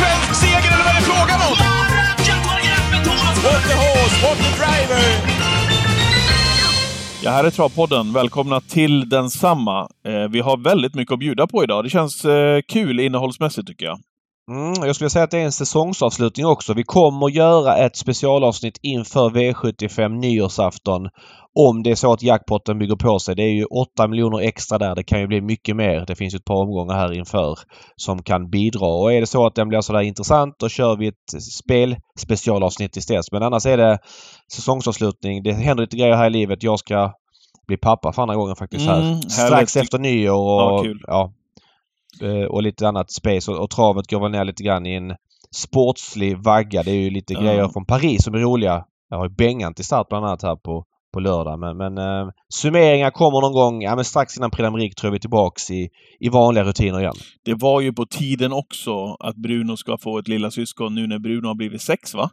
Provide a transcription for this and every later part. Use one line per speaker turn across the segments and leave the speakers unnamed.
svensk seger eller vad är det frågan om?
What the horse, what the driver!
Ja, här är Travpodden. Välkomna till densamma. Eh, vi har väldigt mycket att bjuda på idag. Det känns eh, kul innehållsmässigt tycker jag.
Mm, jag skulle säga att det är en säsongsavslutning också. Vi kommer att göra ett specialavsnitt inför V75 nyårsafton. Om det är så att jackpotten bygger på sig. Det är ju 8 miljoner extra där. Det kan ju bli mycket mer. Det finns ett par omgångar här inför som kan bidra. Och är det så att den blir sådär intressant då kör vi ett spelspecialavsnitt istället. Men annars är det säsongsavslutning. Det händer lite grejer här i livet. Jag ska bli pappa för andra gången faktiskt här.
Mm,
Strax efter nyår och,
Ja, kul.
ja, och lite annat space. Och, och travet går väl ner lite grann i en sportslig vagga. Det är ju lite
Ja.
grejer från Paris som är roliga. Jag har ju Bengan till start bland annat här på, på lördag. Men, men eh, summeringar kommer någon gång. Ja, men strax innan Prix tror jag vi är tillbaks i, i vanliga rutiner igen.
Det var ju på tiden också att Bruno ska få ett lilla syskon nu när Bruno har blivit sex, va?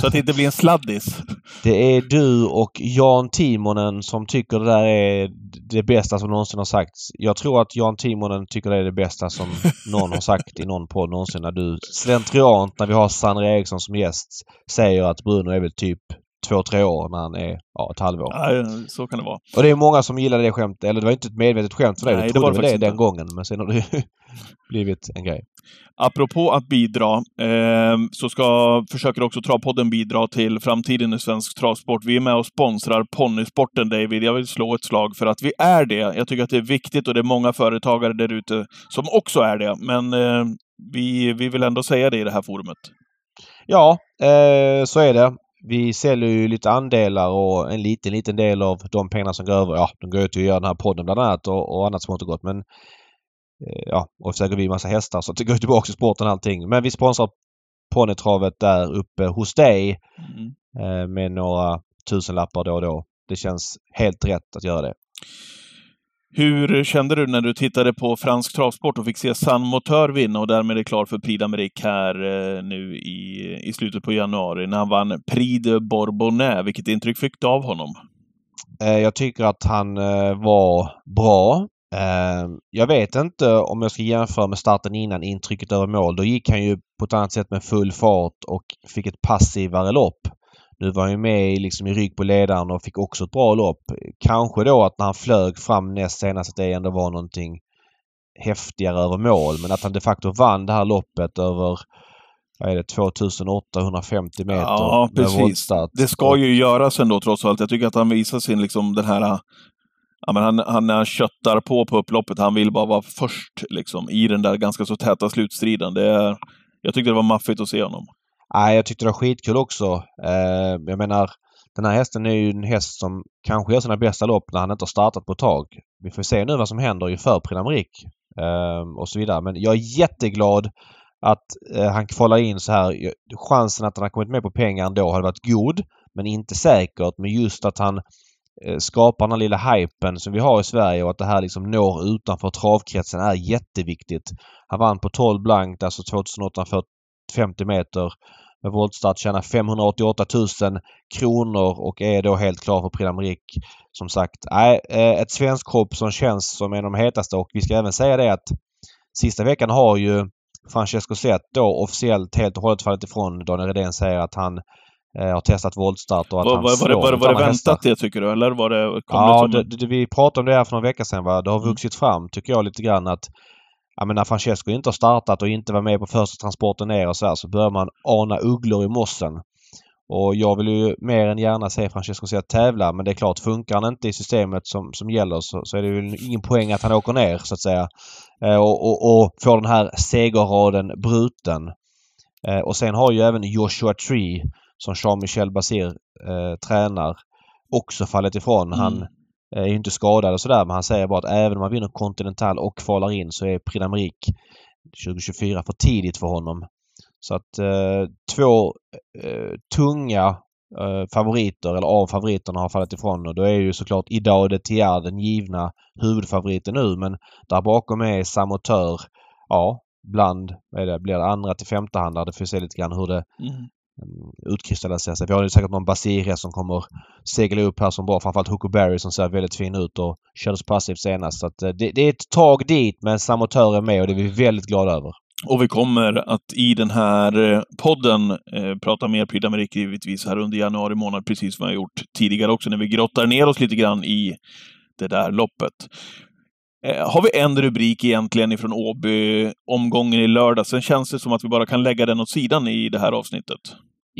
Så att det inte blir en sladdis.
Det är du och Jan Timonen som tycker det där är det bästa som någonsin har sagts. Jag tror att Jan Timonen tycker det är det bästa som någon har sagt i någon podd någonsin när du slentriant när vi har Sandra Eriksson som gäst säger att Bruno är väl typ två, tre år när han är ja, ett halvår.
Ja, så kan det vara.
Och det är många som gillade det skämtet. Eller det var inte ett medvetet skämt för dig.
Nej,
Du
det var
trodde
det
väl det
faktiskt
den gången. Men sen har det ju blivit en grej.
Apropå att bidra, eh, så ska, försöker också Travpodden bidra till framtiden i svensk travsport. Vi är med och sponsrar ponnysporten, David. Jag vill slå ett slag för att vi är det. Jag tycker att det är viktigt och det är många företagare där ute som också är det. Men eh, vi, vi vill ändå säga det i det här forumet.
Ja, eh, så är det. Vi säljer ju lite andelar och en liten, liten del av de pengarna som går över, ja, de går ju till att göra den här podden bland annat och, och annat smått och gott. Men eh, ja, och så äger vi massa hästar så det går tillbaka till sporten och allting. Men vi sponsrar ponnytravet där uppe hos dig
Mm.
eh, med några tusenlappar då och då. Det känns helt rätt att göra det.
Hur kände du när du tittade på fransk travsport och fick se San Motör vinna och därmed är klar för Prix d'Amérique här eh, nu i, i slutet på januari när han vann Prix de Bourbonnais? Vilket intryck fick du av honom?
Eh, jag tycker att han eh, var bra. Jag vet inte om jag ska jämföra med starten innan intrycket över mål. Då gick han ju på ett annat sätt med full fart och fick ett passivare lopp. Nu var han ju med i, liksom i rygg på ledaren och fick också ett bra lopp. Kanske då att när han flög fram näst senast att det ändå var någonting häftigare över mål. Men att han de facto vann det här loppet över vad är det, 2850 meter
Ja,
med
precis.
voltstart.
Det ska ju göras ändå trots allt. Jag tycker att han visar sin, liksom den här... Ja, men han, han, när han köttar på på upploppet, han vill bara vara först liksom, i den där ganska så täta slutstriden. Det är, jag tyckte det var maffigt att se honom.
Nej, jag tyckte det var skitkul också. Eh, jag menar, den här hästen är ju en häst som kanske gör sina bästa lopp när han inte har startat på ett tag. Vi får se nu vad som händer inför Prix d'Amérique eh, och så vidare. Men jag är jätteglad att eh, han kvalar in så här. Chansen att han har kommit med på pengar ändå hade varit god, men inte säkert. Men just att han skapar den här lilla hypen som vi har i Sverige och att det här liksom når utanför travkretsen är jätteviktigt. Han vann på 12 blankt, alltså 2850 meter med voltstart tjänar 588 000 kronor och är då helt klar för Prix. Som sagt, nej, eh, ett svenskt hopp som känns som en av de hetaste och vi ska även säga det att sista veckan har ju Francesco Zet då officiellt helt och hållet fallit ifrån. Daniel Redén säger att han eh, har testat voltstart och att
Var,
han
var, var, det,
slår
var, det-
mot
var det
andra hästar.
väntat det tycker du, eller var det, kom
Ja,
det som
det, det, vi pratade om det här för några veckor sedan. Va? Det har
Mm.
vuxit fram, tycker jag, lite grann att ja, men när Francesco inte har startat och inte var med på första transporten ner och så här så börjar man ana ugglor i mossen. Och jag vill ju mer än gärna se Francesco Zet tävla men det är klart, funkar han inte i systemet som, som gäller så, så är det ju ingen poäng att han åker ner så att säga. Eh, och, och, och får den här segerraden bruten. Eh, och sen har ju även Joshua Tree som Jean-Michel Basir eh, tränar också fallit ifrån.
Mm.
Han Eh, är ju inte skadad och sådär men han säger bara att även om han vinner Continental och kvalar in så är Prix d'Amérique 2024 för tidigt för honom. Så att eh, två eh, tunga eh, favoriter, eller av favoriterna, har fallit ifrån och då är ju såklart Idao de Tiar den givna huvudfavoriten nu men där bakom är Samotör, ja, bland, vad är det, blir det andra till femte hand där. Det får vi se lite grann hur det
Mm.
Ehm, utkristallisera sig. Vi har ju säkert någon Basire som kommer segla upp här som bra. Framförallt Berry som ser väldigt fin ut och kördes passivt senast. Så att, eh, det, det är ett tag dit men Samotör är med och det är vi väldigt glada över.
Och vi kommer att i den här eh, podden eh, prata mer Prix d'Amérique givetvis här under januari månad, precis som vi har gjort tidigare också, när vi grottar ner oss lite grann i det där loppet. Eh, har vi en rubrik egentligen ifrån Åby, omgången i lördag. Sen känns det som att vi bara kan lägga den åt sidan i det här avsnittet.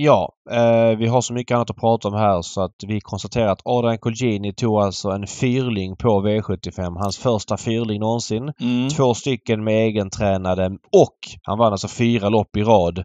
Ja, eh, vi har så mycket annat att prata om här så att vi konstaterar att Adrian Colgjini tog alltså en fyrling på V75. Hans första fyrling någonsin.
Mm.
Två stycken med egentränade och han vann alltså fyra lopp i rad.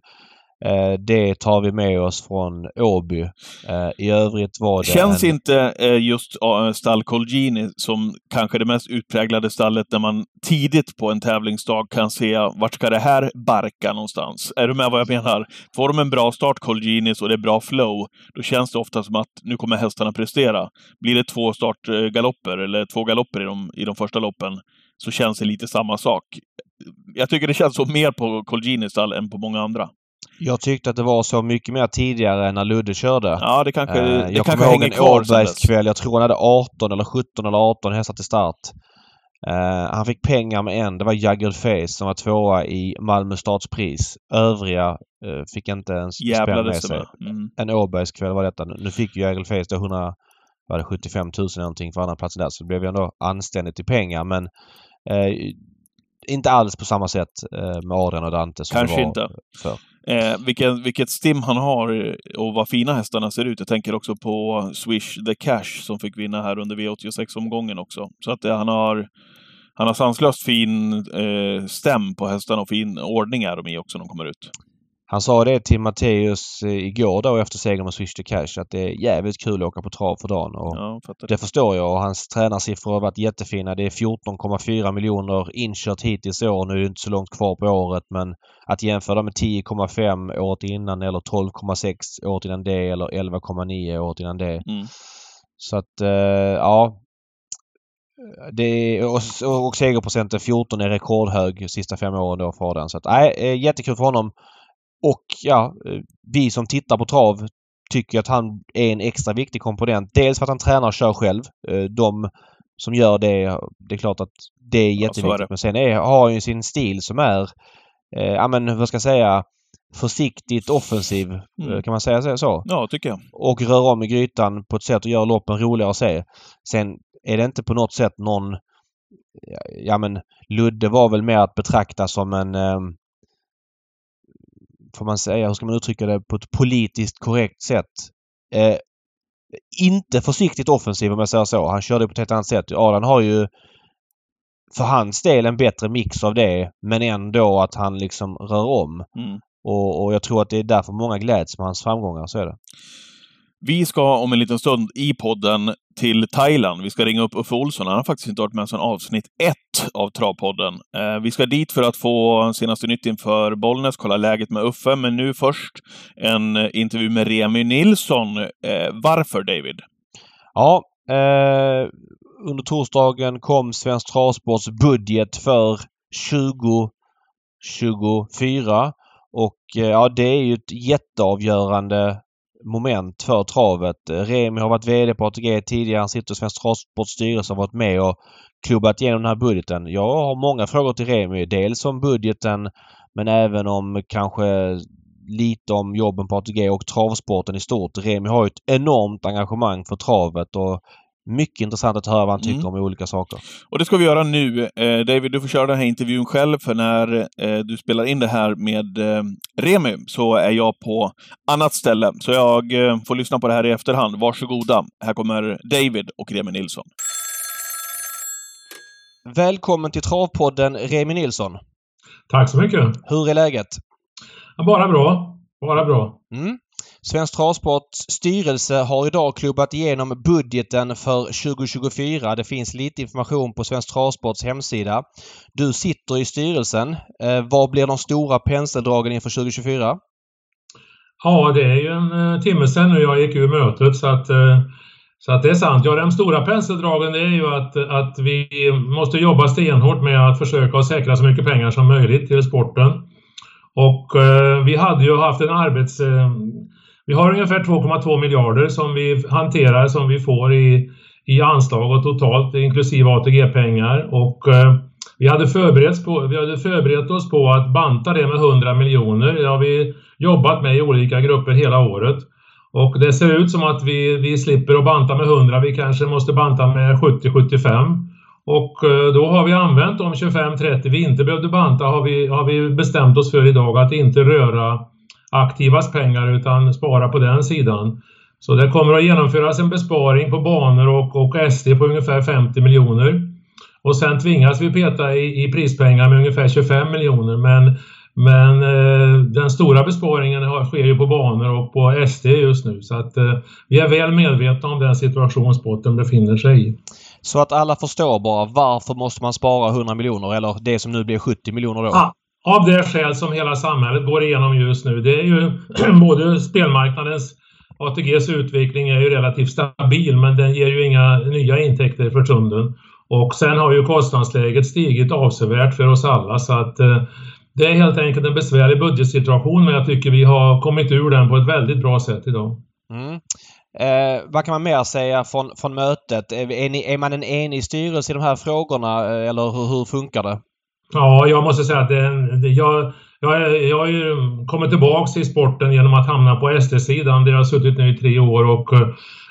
Eh, det tar vi med oss från Åby. Eh, I övrigt var det...
Känns
en...
inte eh, just stall Colgjini som kanske det mest utpräglade stallet där man tidigt på en tävlingsdag kan se vart ska det här barka någonstans? Är du med vad jag menar? Får de en bra start, Colginis, och det är bra flow, då känns det ofta som att nu kommer hästarna prestera. Blir det två startgalopper, eller två galopper i de, i de första loppen, så känns det lite samma sak. Jag tycker det känns så mer på Colginis stall än på många andra.
Jag tyckte att det var så mycket mer tidigare när Ludde körde.
Ja, det kanske,
Eh,
det
jag
kanske
kommer
hänger
en
kvar sen dess.
Åbergskväll. Jag tror han hade 18 eller 17 eller 18 hästar till start. Eh, han fick pengar med en. Det var Jaggered Face som var tvåa i Malmö Stadspris. Övriga eh, fick inte ens spänn med sig.
Mm.
En Åbergskväll var detta. Nu fick ju Jaggered Face då 100, var det 75 000 eller någonting för andra platsen där. Så det blev ju ändå anständigt i pengar. Men eh, inte alls på samma sätt eh, med Adrian och Dante som
Kanske
det var
inte.
förr.
Eh, vilken, vilket stim han har och vad fina hästarna ser ut. Jag tänker också på Swish the Cash som fick vinna här under V86-omgången också. Så att eh, han har han har sanslöst fin eh, stäm på hästarna och fin ordning är de i också när de kommer ut.
Han sa det till Matteus eh, igår då efter segern med Swish to Cash att det är jävligt kul att åka på trav för dagen. Och
Ja, fattar.
Det förstår jag och hans tränarsiffror har varit jättefina. Det är 14,4 miljoner inkört hittills i år. Nu är det inte så långt kvar på året men att jämföra med 10,5 året innan eller 12,6 året innan det eller 11,9 året innan det.
Mm.
Så att eh, ja. Det är, och, och segerprocenten 14 är rekordhög sista fem åren då för den. Så att nej, eh, jättekul för honom. Och ja, eh, vi som tittar på trav tycker att han är en extra viktig komponent. Dels för att han tränar och kör själv. Eh, De som gör det, det är klart att det är
så är
jätteviktigt.
det.
Men sen är, har han ju sin stil som är, eh, ja men vad ska jag säga, försiktigt offensiv.
Mm.
Eh, Kan man säga så- så?
Ja, tycker jag.
och rör om i grytan på ett sätt och gör loppen roligare att se. Sen är det inte på något sätt någon... Ja men Ludde var väl mer att betrakta som en... Får man säga, hur ska man uttrycka det på ett politiskt korrekt sätt? Eh, inte försiktigt offensiv om jag säger så. Han körde på ett helt annat sätt. Adrian har ju för hans del en bättre mix av det men ändå att han liksom rör om.
Mm.
Och, och jag tror att det är därför många gläds med hans framgångar. Så är det.
Vi ska om en liten stund i podden till Thailand. Vi ska ringa upp Uffe Olsson. Han har faktiskt inte varit med sedan avsnitt ett av Travpodden. Eh, vi ska dit för att få senaste nytt inför Bollnäs, kolla läget med Uffe, men nu först en eh, intervju med Remy Nilsson. Eh, varför, David?
Ja, eh, under torsdagen kom Svensk Travsports budget för 2024 och eh, ja, det är ju ett jätteavgörande moment för travet. Remi har varit VD på ATG tidigare. Han sitter i Svensk Travsports styrelse och har varit med och klubbat igenom den här budgeten. Jag har många frågor till Remi. Dels om budgeten men även om kanske lite om jobben på ATG och travsporten i stort. Remi har ju ett enormt engagemang för travet och mycket intressant att höra vad han tycker
Mm.
om olika saker.
Och det ska vi göra nu. Eh, David, du får köra den här intervjun själv, för när eh, du spelar in det här med eh, Remy så är jag på annat ställe. Så jag eh, får lyssna på det här i efterhand. Varsågoda. Här kommer David och Remy Nilsson.
Välkommen till Travpodden Remi Nilsson.
Tack så mycket.
Hur är läget?
Ja, Bara bra. Bara bra.
Mm. Svensk Travsports styrelse har idag klubbat igenom budgeten för 2024. Det finns lite information på Svensk Travsports hemsida. Du sitter i styrelsen. Eh, vad blir de stora penseldragen inför 2024?
Ja, det är ju en eh, timme sedan nu jag gick ur mötet så att, eh, så att det är sant. Ja, de stora penseldragen det är ju att, att vi måste jobba stenhårt med att försöka säkra så mycket pengar som möjligt till sporten. Och eh, vi hade ju haft en arbets... Eh, vi har ungefär 2,2 miljarder som vi hanterar, som vi får i, i anslag och totalt inklusive ATG-pengar. Och eh, vi hade, förberett på, vi hade förberett oss på att banta det med 100 miljoner. Det har vi jobbat med i olika grupper hela året. Och det ser ut som att vi, vi slipper att banta med 100, vi kanske måste banta med 70-75. Och eh, då har vi använt de 25-30 vi inte behövde banta har vi, har vi bestämt oss för idag att inte röra aktivas pengar utan spara på den sidan. Så det kommer att genomföras en besparing på banor och, och SD på ungefär 50 miljoner. Och sen tvingas vi peta i, i prispengar med ungefär 25 miljoner men men eh, den stora besparingen har, sker ju på banor och på SD just nu så att eh, vi är väl medvetna om den situation sporten befinner sig i.
Så att alla förstår bara varför måste man spara 100 miljoner eller det som nu blir 70 miljoner då?
Ja, av det skäl som hela samhället går igenom just nu. Det är ju både spelmarknadens ATGs utveckling är ju relativt stabil men den ger ju inga nya intäkter för stunden. Och sen har ju kostnadsläget stigit avsevärt för oss alla så att eh, det är helt enkelt en besvärlig budgetsituation men jag tycker vi har kommit ur den på ett väldigt bra sätt idag. Mm.
Eh, vad kan man mer säga från, från mötet? Är, är, ni, är man en enig styrelse i de här frågorna eh, eller hur, hur funkar det?
Ja, jag måste säga att det, det, jag, jag, jag har ju kommit tillbaks till sporten genom att hamna på SD-sidan där jag har suttit nu i tre år och eh,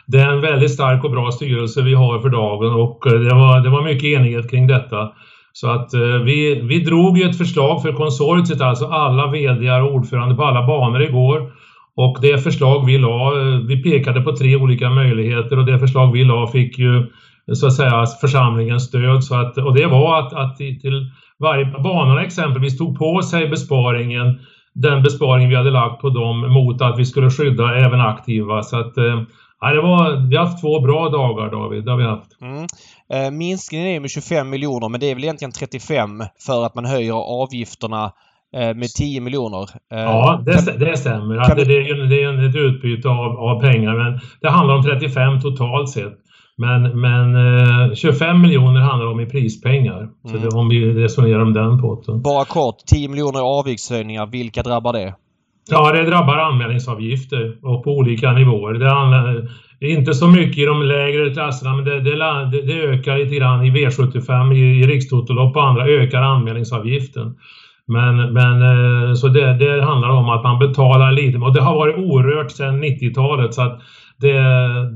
det är en väldigt stark och bra styrelse vi har för dagen och eh, det var, det var mycket enighet kring detta. Så att eh, vi, vi drog ju ett förslag för konsortiet, alltså alla VD och ordförande på alla banor igår. Och det förslag vi la, vi pekade på tre olika möjligheter och det förslag vi la fick ju så att säga församlingens stöd. Så att, och det var att, att till varje banorna exempelvis tog på sig besparingen, den besparing vi hade lagt på dem mot att vi skulle skydda även aktiva. Så att, eh, ja, det var, vi har haft två bra dagar David, det har vi haft. Mm.
Eh, minskningen är med 25 miljoner men det är väl egentligen 35 för att man höjer avgifterna eh, med 10 miljoner.
Ja, det, det stämmer. Kan... Det, är det är ett utbyte av, av pengar men det handlar om 35 totalt sett. Men, men eh, 25 miljoner handlar om i prispengar. Mm. Så det, om vi resonerar om den potten.
Bara kort, 10 miljoner i avgiftshöjningar. Vilka drabbar det?
Ja, det drabbar anmälningsavgifter och på olika nivåer. Det handlar inte så mycket i de lägre klasserna, men det, det, det ökar lite grann i V75, i, i rikstotolopp och andra ökar anmälningsavgiften. Men, men eh, så det, det handlar om att man betalar lite och det har varit orört sedan 90-talet så att det,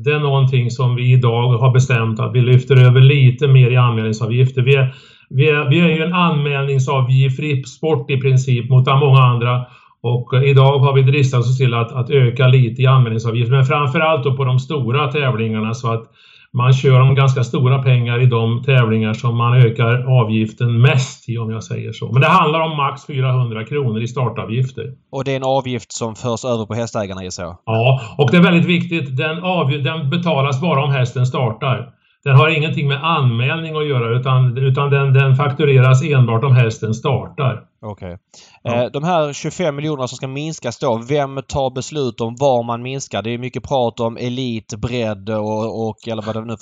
det, är någonting som vi idag har bestämt att vi lyfter över lite mer i anmälningsavgifter. Vi är, vi är, vi är ju en anmälningsavgiftfri sport i princip mot många andra och idag har vi dristat oss till att, att öka lite i anmälningsavgift men framförallt då på de stora tävlingarna så att man kör om ganska stora pengar i de tävlingar som man ökar avgiften mest i om jag säger så. Men det handlar om max 400 kronor i startavgifter.
Och det är en avgift som förs över på hästägarna gissar jag?
Ja, och det är väldigt viktigt. Den, den betalas bara om hästen startar. Den har ingenting med anmälning att göra utan, utan den, den faktureras enbart om hästen startar.
Okej. Okay. Ja. Eh, de här 25 miljonerna som ska minskas då, vem tar beslut om var man minskar? Det är mycket prat om elit, bredd och, och eller vad det nu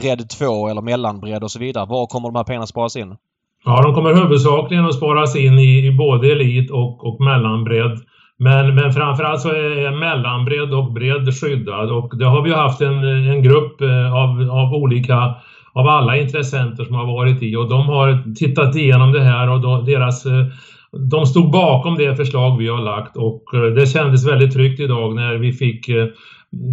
bredd 2 eller mellanbredd och så vidare. Var kommer de här pengarna sparas in?
Ja, de kommer huvudsakligen att sparas in i, i både elit och, och mellanbredd. Men, men framförallt så är mellanbredd och bredd skyddad. Och det har vi haft en, en grupp eh, av, av olika av alla intressenter som har varit i. Och de har tittat igenom det här och då, deras eh, de stod bakom det förslag vi har lagt. Och eh, det kändes väldigt tryggt idag när vi fick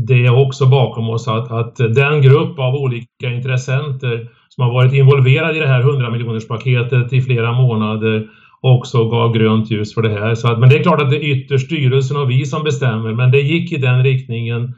det också bakom oss att, att den grupp av olika intressenter som har varit involverade i det här 100 miljoners paketet i flera månader också gav grönt ljus för det här. Så att, men det är klart att det är ytterst styrelsen och vi som bestämmer, men det gick i den riktningen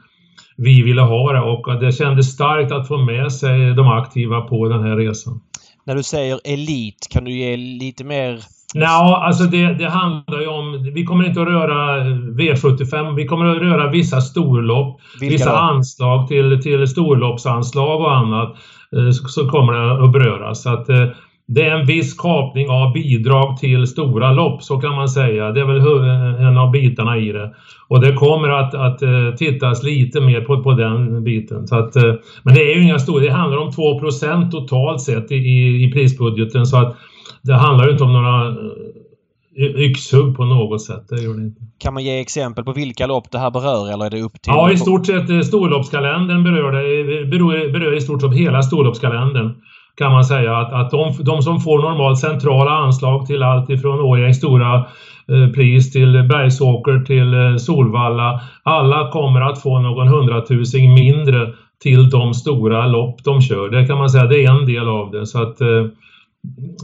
vi ville ha det och det kändes starkt att få med sig de aktiva på den här resan.
När du säger elit, kan du ge lite mer
Ja, alltså det, det, handlar ju om... Vi kommer inte att röra V75. Vi kommer att röra vissa storlopp. Vilka vissa då? anslag till, till storloppsanslag och annat. Eh, så, kommer det att beröras. Så att, eh, det är en viss kapning av bidrag till stora lopp, så kan man säga. Det är väl en av bitarna i det. Och det kommer att, att eh, tittas lite mer på, på den biten. Så att, eh, men det är ju inga stora, det handlar om 2% totalt sett i, i prisbudgeten så att det handlar ju inte om några eh, yxhugg på något sätt. Det gör det inte.
Kan man ge exempel på vilka lopp det här berör eller är det upp till?
Ja, i stort sett storloppskalendern berör det. Berör, berör i stort sett hela storloppskalendern kan man säga att, att de, de som får normalt centrala anslag till allt ifrån Årjängs stora eh, pris till Bergsåker till eh, Solvalla. Alla kommer att få någon hundratusing mindre till de stora lopp de kör. Det kan man säga, det är en del av det. Så att, eh,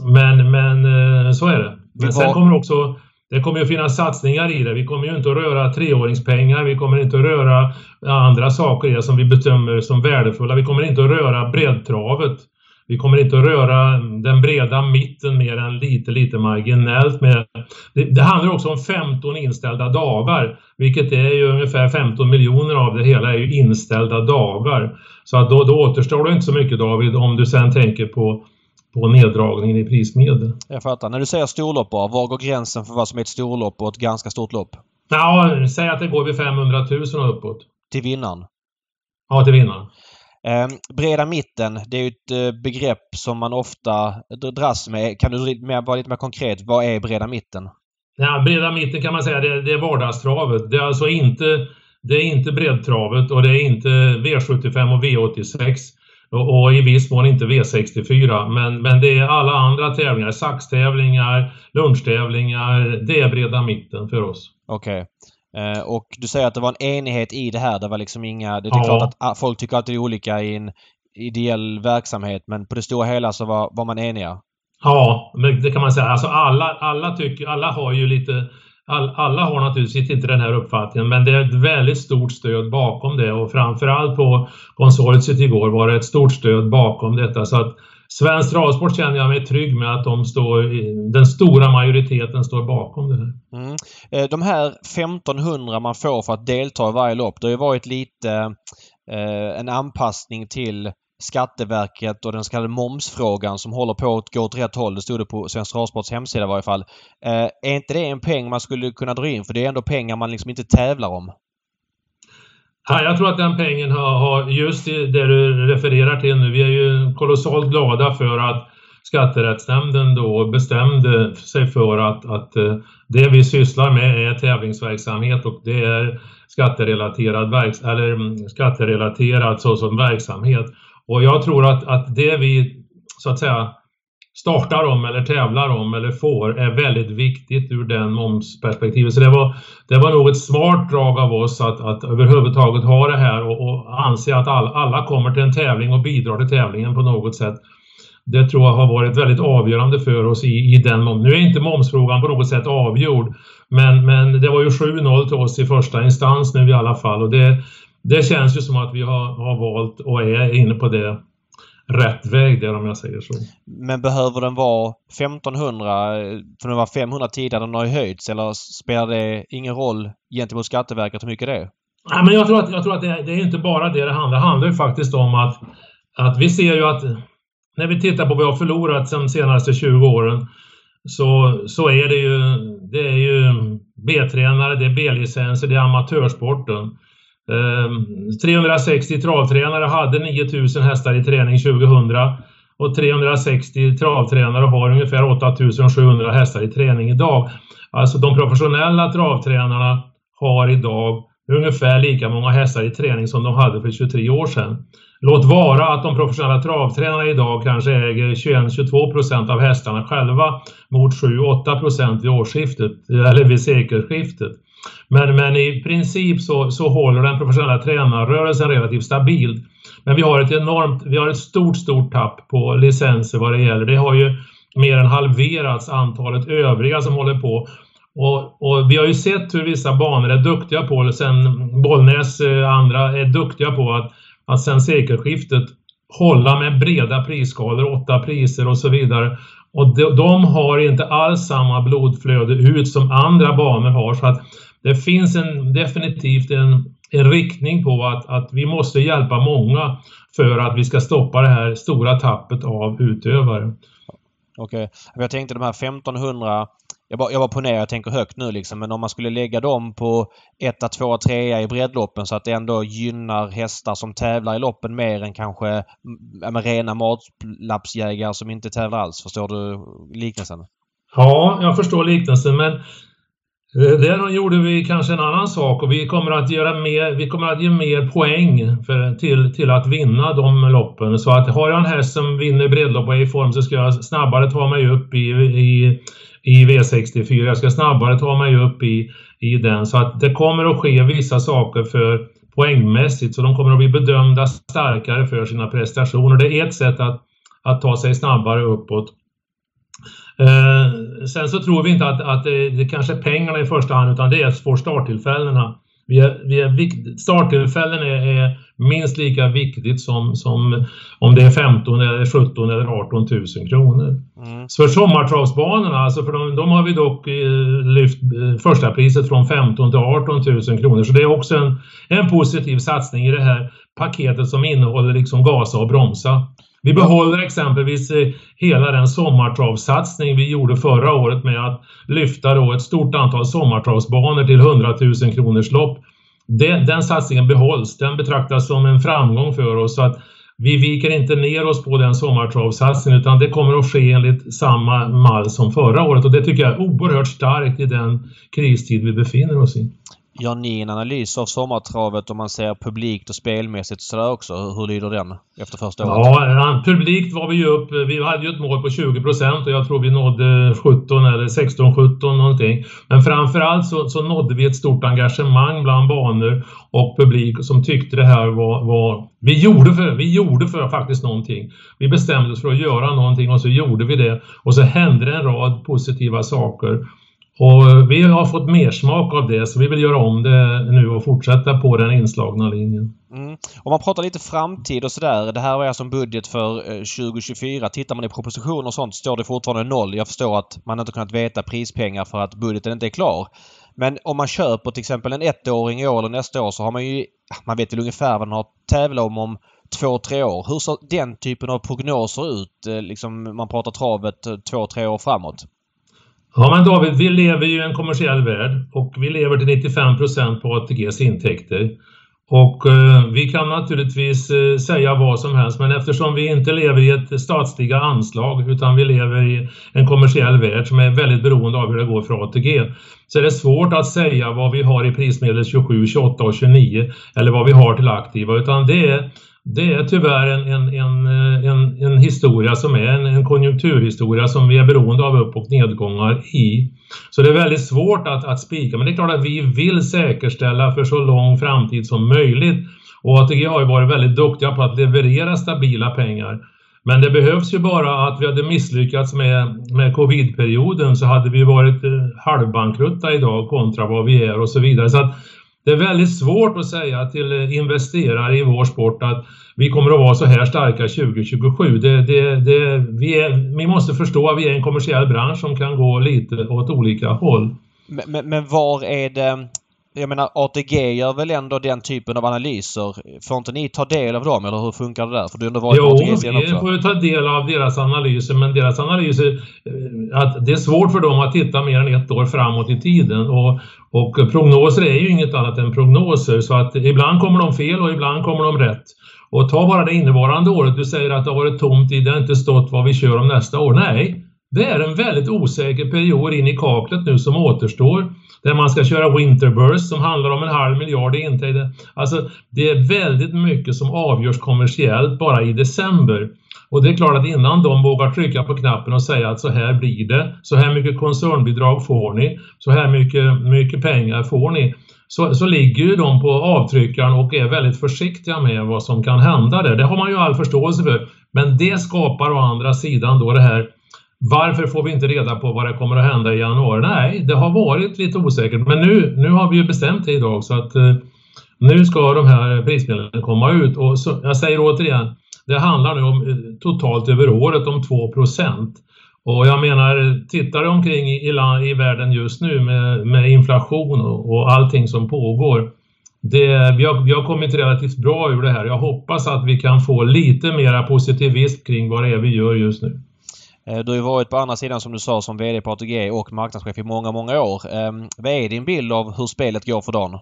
men, men så är det. Men sen kommer också det kommer att finnas satsningar i det. Vi kommer ju inte att röra treåringspengar. Vi kommer inte att röra andra saker i det som vi bedömer som värdefulla. Vi kommer inte att röra breddtravet. Vi kommer inte att röra den breda mitten mer än lite, lite marginellt. Med. Det, det handlar också om 15 inställda dagar, vilket är ju ungefär 15 miljoner av det hela är ju inställda dagar. Så att då, då återstår det inte så mycket David om du sen tänker på på neddragningen i prismedel.
Jag fattar. När du säger storlopp, var går gränsen för vad som är ett storlopp och ett ganska stort lopp?
Ja, säg att det går vid 500 000 och uppåt.
Till vinnaren?
Ja, till vinnaren.
Eh, breda mitten, det är ett eh, begrepp som man ofta dras med. Kan du vara lite mer konkret? Vad är breda mitten?
Ja, breda mitten kan man säga det, det är vardagstravet. Det är alltså inte, det är inte breddtravet och det är inte V75 och V86 och, och i viss mån inte V64. Men, men det är alla andra tävlingar, saxtävlingar, lunchtävlingar. Det är breda mitten för oss.
Okej. Okay. Eh, och du säger att det var en enighet i det här. Det var liksom inga... Det är ja. klart att ah, folk tycker att det är olika i en ideell verksamhet men på det stora hela så var, var man eniga?
Ja, det kan man säga. Alltså alla, alla, tycker, alla har ju lite all, alla har naturligtvis inte den här uppfattningen, men det är ett väldigt stort stöd bakom det och framförallt på konsortiet igår var det ett stort stöd bakom detta. Så att Svensk travsport känner jag mig trygg med att de står, den stora majoriteten står bakom det här.
Mm. Eh, de här 1500 man får för att delta i varje lopp, det har ju varit lite eh, en anpassning till Skatteverket och den så kallade momsfrågan som håller på att gå åt rätt håll. Det stod det på Svensk Travsports hemsida i varje fall. Eh, är inte det en peng man skulle kunna dra in? För det är ändå pengar man liksom inte tävlar om.
Ja, jag tror att den pengen har, har just det du refererar till nu. Vi är ju kolossalt glada för att Skatterättsnämnden då bestämde sig för att, att eh, det vi sysslar med är tävlingsverksamhet och det är skatterelaterad, verks eller mm, skatterelaterad såsom verksamhet. Och jag tror att, att det vi så att säga startar om eller tävlar om eller får är väldigt viktigt ur den momsperspektivet. Så det var, det var nog ett smart drag av oss att, att överhuvudtaget ha det här och, och anse att all, alla kommer till en tävling och bidrar till tävlingen på något sätt. Det tror jag har varit väldigt avgörande för oss i, i den Nu är inte momsfrågan på något sätt avgjord, men, men det var ju 7-0 till oss i första instans nu i alla fall och det, det känns ju som att vi har, har valt och är inne på det rätt väg där om jag säger så.
Men behöver den vara 1500? För den var 500 tidigare, den har ju höjts eller spelar det ingen roll gentemot Skatteverket hur mycket det är?
Nej, men jag tror att, jag tror att det, det är inte bara det det handlar Det handlar ju faktiskt om att, att vi ser ju att när vi tittar på vad vi har förlorat de senaste 20 åren så, så är det ju, det är ju B-tränare, det är B-licenser, det är amatörsporten. Ehm, 360 travtränare hade 9000 hästar i träning 2000 och 360 travtränare har ungefär 8700 hästar i träning idag. Alltså de professionella travtränarna har idag ungefär lika många hästar i träning som de hade för 23 år sedan. Låt vara att de professionella travtränarna idag kanske äger 21-22 procent av hästarna själva mot 7-8 procent vid årsskiftet, eller vid sekelskiftet. Men, men i princip så, så håller den professionella tränarrörelsen relativt stabilt. Men vi har ett enormt, vi har ett stort, stort tapp på licenser vad det gäller. Det har ju mer än halverats antalet övriga som håller på. Och, och, vi har ju sett hur vissa banor är duktiga på det, sen Bollnäs och andra är duktiga på att, att sen sekelskiftet hålla med breda prisskalor, åtta priser och så vidare. Och de, de har inte alls samma blodflöde ut som andra banor har. Så att det finns en, definitivt en, en riktning på att, att vi måste hjälpa många för att vi ska stoppa det här stora tappet av utövare.
Okej. Okay. Jag tänkte de här 1500 jag bara, jag bara ponerar, jag tänker högt nu liksom, men om man skulle lägga dem på 1, 2, 3 i breddloppen så att det ändå gynnar hästar som tävlar i loppen mer än kanske med rena matlappsjägare som inte tävlar alls. Förstår du liknelsen?
Ja, jag förstår liknelsen men Eh, där gjorde vi kanske en annan sak och vi kommer att, göra mer, vi kommer att ge mer poäng för, till, till att vinna de loppen. Så att har jag en häst som vinner breddlopp och är i form så ska jag snabbare ta mig upp i, i, i V64. Jag ska snabbare ta mig upp i, i den. Så att det kommer att ske vissa saker för poängmässigt så de kommer att bli bedömda starkare för sina prestationer. Det är ett sätt att, att ta sig snabbare uppåt. Eh, sen så tror vi inte att, att det, det kanske är pengarna i första hand utan det är för starttillfällena. Vi är, vi är, starttillfällen är, är, minst lika viktigt som, som om det är 15 eller 17 eller 18 000 kronor. Mm. Så för sommartravsbanorna, alltså för de, de har vi dock eh, lyft eh, första priset från 15 till 18 000 kronor. Så det är också en, en positiv satsning i det här paketet som innehåller liksom gasa och bromsa. Vi behåller exempelvis eh, hela den sommartravsatsning vi gjorde förra året med att lyfta då ett stort antal sommartravsbanor till 100 000 kronors lopp. Den, den satsningen behålls. Den betraktas som en framgång för oss. Så att vi viker inte ner oss på den sommartravsatsningen utan det kommer att ske enligt samma mall som förra året och det tycker jag är oerhört starkt i den kristid vi befinner oss i.
Gör ni en analys av sommartravet om man ser publikt och spelmässigt sådär också? Hur lyder den efter första året?
Ja, publikt var vi ju upp. Vi hade ju ett mål på 20 procent och jag tror vi nådde 17 eller 16, 17 någonting. Men framförallt så, så nådde vi ett stort engagemang bland banor och publik som tyckte det här var... var vi, gjorde för, vi gjorde för faktiskt någonting. Vi bestämde oss för att göra någonting och så gjorde vi det. Och så hände det en rad positiva saker. Och vi har fått mer smak av det så vi vill göra om det nu och fortsätta på den inslagna linjen.
Mm. Om man pratar lite framtid och sådär. Det här var alltså en budget för eh, 2024. Tittar man i proposition och sånt står det fortfarande noll. Jag förstår att man inte kunnat veta prispengar för att budgeten inte är klar. Men om man köper till exempel en ettåring i år eller nästa år så har man ju... Man vet väl ungefär vad man har tävlat om om två, tre år. Hur ser den typen av prognoser ut? Eh, liksom man pratar travet eh, två, tre år framåt.
Ja men David, vi lever ju i en kommersiell värld och vi lever till 95 procent på ATGs intäkter. Och eh, vi kan naturligtvis eh, säga vad som helst men eftersom vi inte lever i ett statliga anslag utan vi lever i en kommersiell värld som är väldigt beroende av hur det går för ATG så är det svårt att säga vad vi har i prismedel 27, 28 och 29 eller vad vi har till aktiva utan det är det är tyvärr en, en, en, eh, en, en historia som är en, en, konjunkturhistoria som vi är beroende av upp och nedgångar i. Så det är väldigt svårt att, att spika, men det är klart att vi vill säkerställa för så lång framtid som möjligt. Och ATG har ju varit väldigt duktiga på att leverera stabila pengar. Men det behövs ju bara att vi hade misslyckats med, med covidperioden så hade vi varit eh, halvbankrutta idag kontra vad vi är och så vidare. Så att det är väldigt svårt att säga till investerare i vår sport att vi kommer att vara så här starka 2027. Det, det, det, vi, är, vi måste förstå att vi är en kommersiell bransch som kan gå lite åt olika håll.
Men, men, men var är det jag menar ATG gör väl ändå den typen av analyser. Får inte ni ta del av dem eller hur funkar det där? För du
ändå varit jo, vi får ju ta del av deras analyser men deras analyser, eh, att det är svårt för dem att titta mer än ett år framåt i tiden och, och prognoser är ju inget annat än prognoser så att ibland kommer de fel och ibland kommer de rätt. Och ta bara det innevarande året, du säger att det har varit tomt i, det har inte stått vad vi kör om nästa år. Nej, det är en väldigt osäker period in i kaklet nu som återstår där man ska köra Winterburst som handlar om en halv miljard i intäkter. Alltså, det är väldigt mycket som avgörs kommersiellt bara i december. Och det är klart att innan de vågar trycka på knappen och säga att så här blir det, så här mycket koncernbidrag får ni, så här mycket, mycket pengar får ni, så, så ligger ju de på avtryckaren och är väldigt försiktiga med vad som kan hända där. Det har man ju all förståelse för. Men det skapar å andra sidan då det här varför får vi inte reda på vad det kommer att hända i januari? Nej, det har varit lite osäkert, men nu, nu har vi ju bestämt det idag så att eh, nu ska de här prismedlen komma ut och så, jag säger återigen, det handlar nu om eh, totalt över året om 2% och jag menar, tittar du omkring i, i, i världen just nu med, med inflation och, och allting som pågår, det, vi, har, vi har kommit relativt bra ur det här. Jag hoppas att vi kan få lite mera positivism kring vad det är vi gör just nu.
Eh, du har ju varit på andra sidan som du sa som VD på ATG och marknadschef i många, många år. Ehm, vad är din bild av hur spelet går för dagen?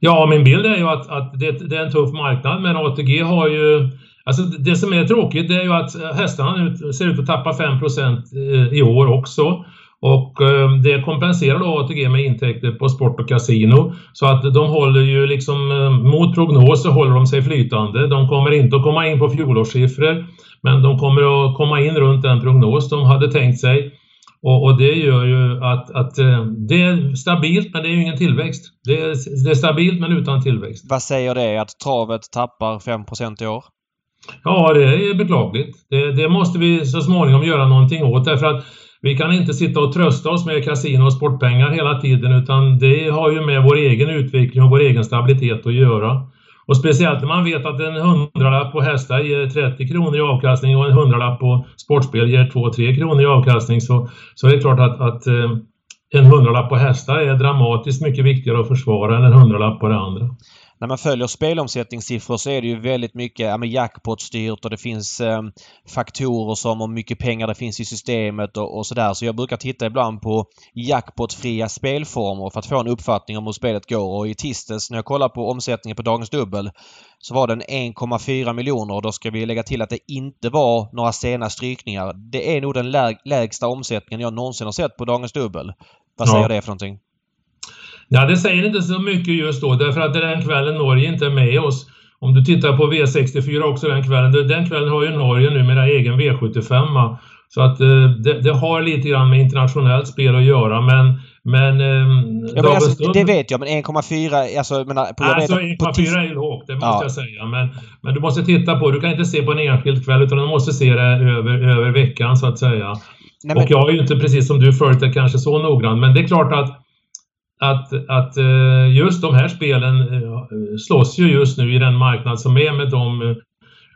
Ja, min bild är ju att, att det, det, är en tuff marknad men ATG har ju... Alltså det som är tråkigt det är ju att eh, hästarna ser ut att tappa 5 eh, i år också. Och eh, det kompenserar då ATG med intäkter på sport och kasino. Så att de håller ju liksom, eh, mot prognos så håller de sig flytande. De kommer inte att komma in på fjolårssiffror, men de kommer att komma in runt den prognos de hade tänkt sig. Och, och, det gör ju att, att eh, det är stabilt men det är ju ingen tillväxt. Det är, det är stabilt men utan tillväxt.
Vad säger det att travet tappar 5% i år?
Ja, det är beklagligt. Det, det, måste vi så småningom göra någonting åt därför att vi kan inte sitta och trösta oss med kasino och sportpengar hela tiden utan det har ju med vår egen utveckling och vår egen stabilitet att göra. Och speciellt när man vet att en hundralapp på hästar ger 30 kronor i avkastning och en hundralapp på sportspel ger 2-3 kronor i avkastning så, så är det klart att, att eh, en hundralapp på hästar är dramatiskt mycket viktigare att försvara än en hundralapp på det andra
när man följer spelomsättningssiffror så är det ju väldigt mycket ja, jackpot-styrt och det finns eh, faktorer som hur mycket pengar det finns i systemet och, och sådär. Så jag brukar titta ibland på jackpotfria spelformer för att få en uppfattning om hur spelet går. Och i tisdags när jag kollade på omsättningen på Dagens Dubbel så var den 1,4 miljoner och då ska vi lägga till att det inte var några sena strykningar. Det är nog den lä lägsta omsättningen jag någonsin har sett på Dagens Dubbel. Vad säger ja. det för någonting?
Ja, det säger inte så mycket just då därför att det är den kvällen Norge inte är med oss. Om du tittar på V64 också den kvällen, den kvällen har ju Norge numera egen V75. Så att eh, det, det, har lite grann med internationellt spel att göra men men...
Eh, ja, men alltså, det vet jag men 1,4 alltså... Men,
på, alltså 1,4 är ju lågt, det måste ja. jag säga. Men, men du måste titta på, du kan inte se på en enskild kväll utan du måste se det över, över veckan så att säga. Nej, men... Och jag är ju inte precis som du följt det kanske så noggrant men det är klart att att, att eh, just de här spelen eh, slåss ju just nu i den marknad som är med de eh,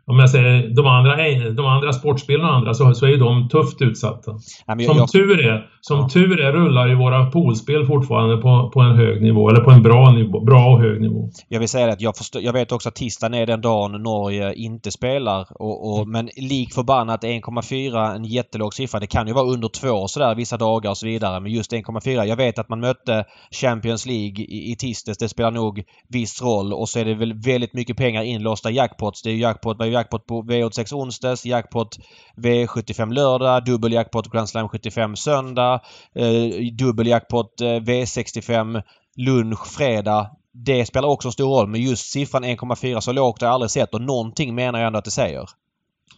om jag säger de andra, de andra sportspelen och andra så, så är de tufft utsatta. Ja, jag, som, jag, tur är, som ja. tur är rullar ju våra poolspel fortfarande på, på en hög nivå, eller på en bra, nivå, bra och hög nivå.
Jag vill säga att jag, förstår, jag vet också att tisdagen är den dagen Norge inte spelar. Och, och, mm. Men lik förbannat 1,4 en jättelåg siffra. Det kan ju vara under 2 sådär vissa dagar och så vidare. Men just 1,4. Jag vet att man mötte Champions League i, i tisdags. Det spelar nog viss roll. Och så är det väl väldigt mycket pengar inlåsta jackpots. Det är ju jackpot jackpot på V86 onsdags, jackpot V75 lördag, dubbeljackpot Grand Slam 75 söndag, eh, dubbeljackpot eh, V65 lunch fredag. Det spelar också en stor roll men just siffran 1,4 så lågt har jag aldrig sett och någonting menar jag ändå att det säger.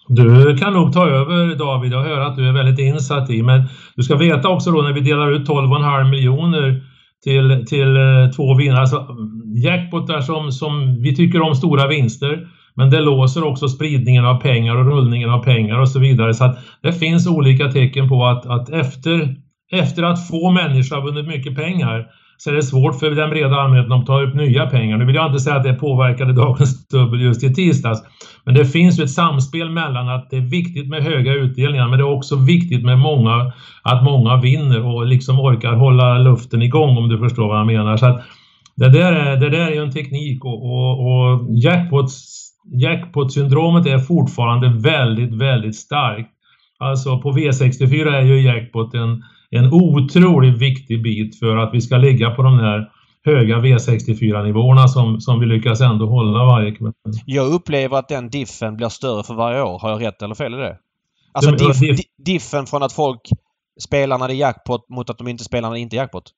Du kan nog ta över David. Jag hör att du är väldigt insatt i men du ska veta också då när vi delar ut 12,5 miljoner till, till eh, två vinnare. Alltså, mm, jackpotar som, som vi tycker om stora vinster men det låser också spridningen av pengar och rullningen av pengar och så vidare. Så att det finns olika tecken på att, att efter, efter att få människor har vunnit mycket pengar så är det svårt för den breda allmänheten att ta upp nya pengar. Nu vill jag inte säga att det påverkade dagens dubbel just i tisdags, men det finns ju ett samspel mellan att det är viktigt med höga utdelningar, men det är också viktigt med många, att många vinner och liksom orkar hålla luften igång om du förstår vad jag menar. Så att det, där är, det där är ju en teknik och, och, och jackpots jackpot-syndromet är fortfarande väldigt, väldigt starkt. Alltså på V64 är ju jackpot en, en otroligt viktig bit för att vi ska ligga på de här höga V64-nivåerna som, som vi lyckas ändå hålla varje kväll.
Jag upplever att den diffen blir större för varje år. Har jag rätt eller fel i det? Alltså diff, diff, diffen från att folk spelar när det är jackpot mot att de inte spelar när det inte är jackpot?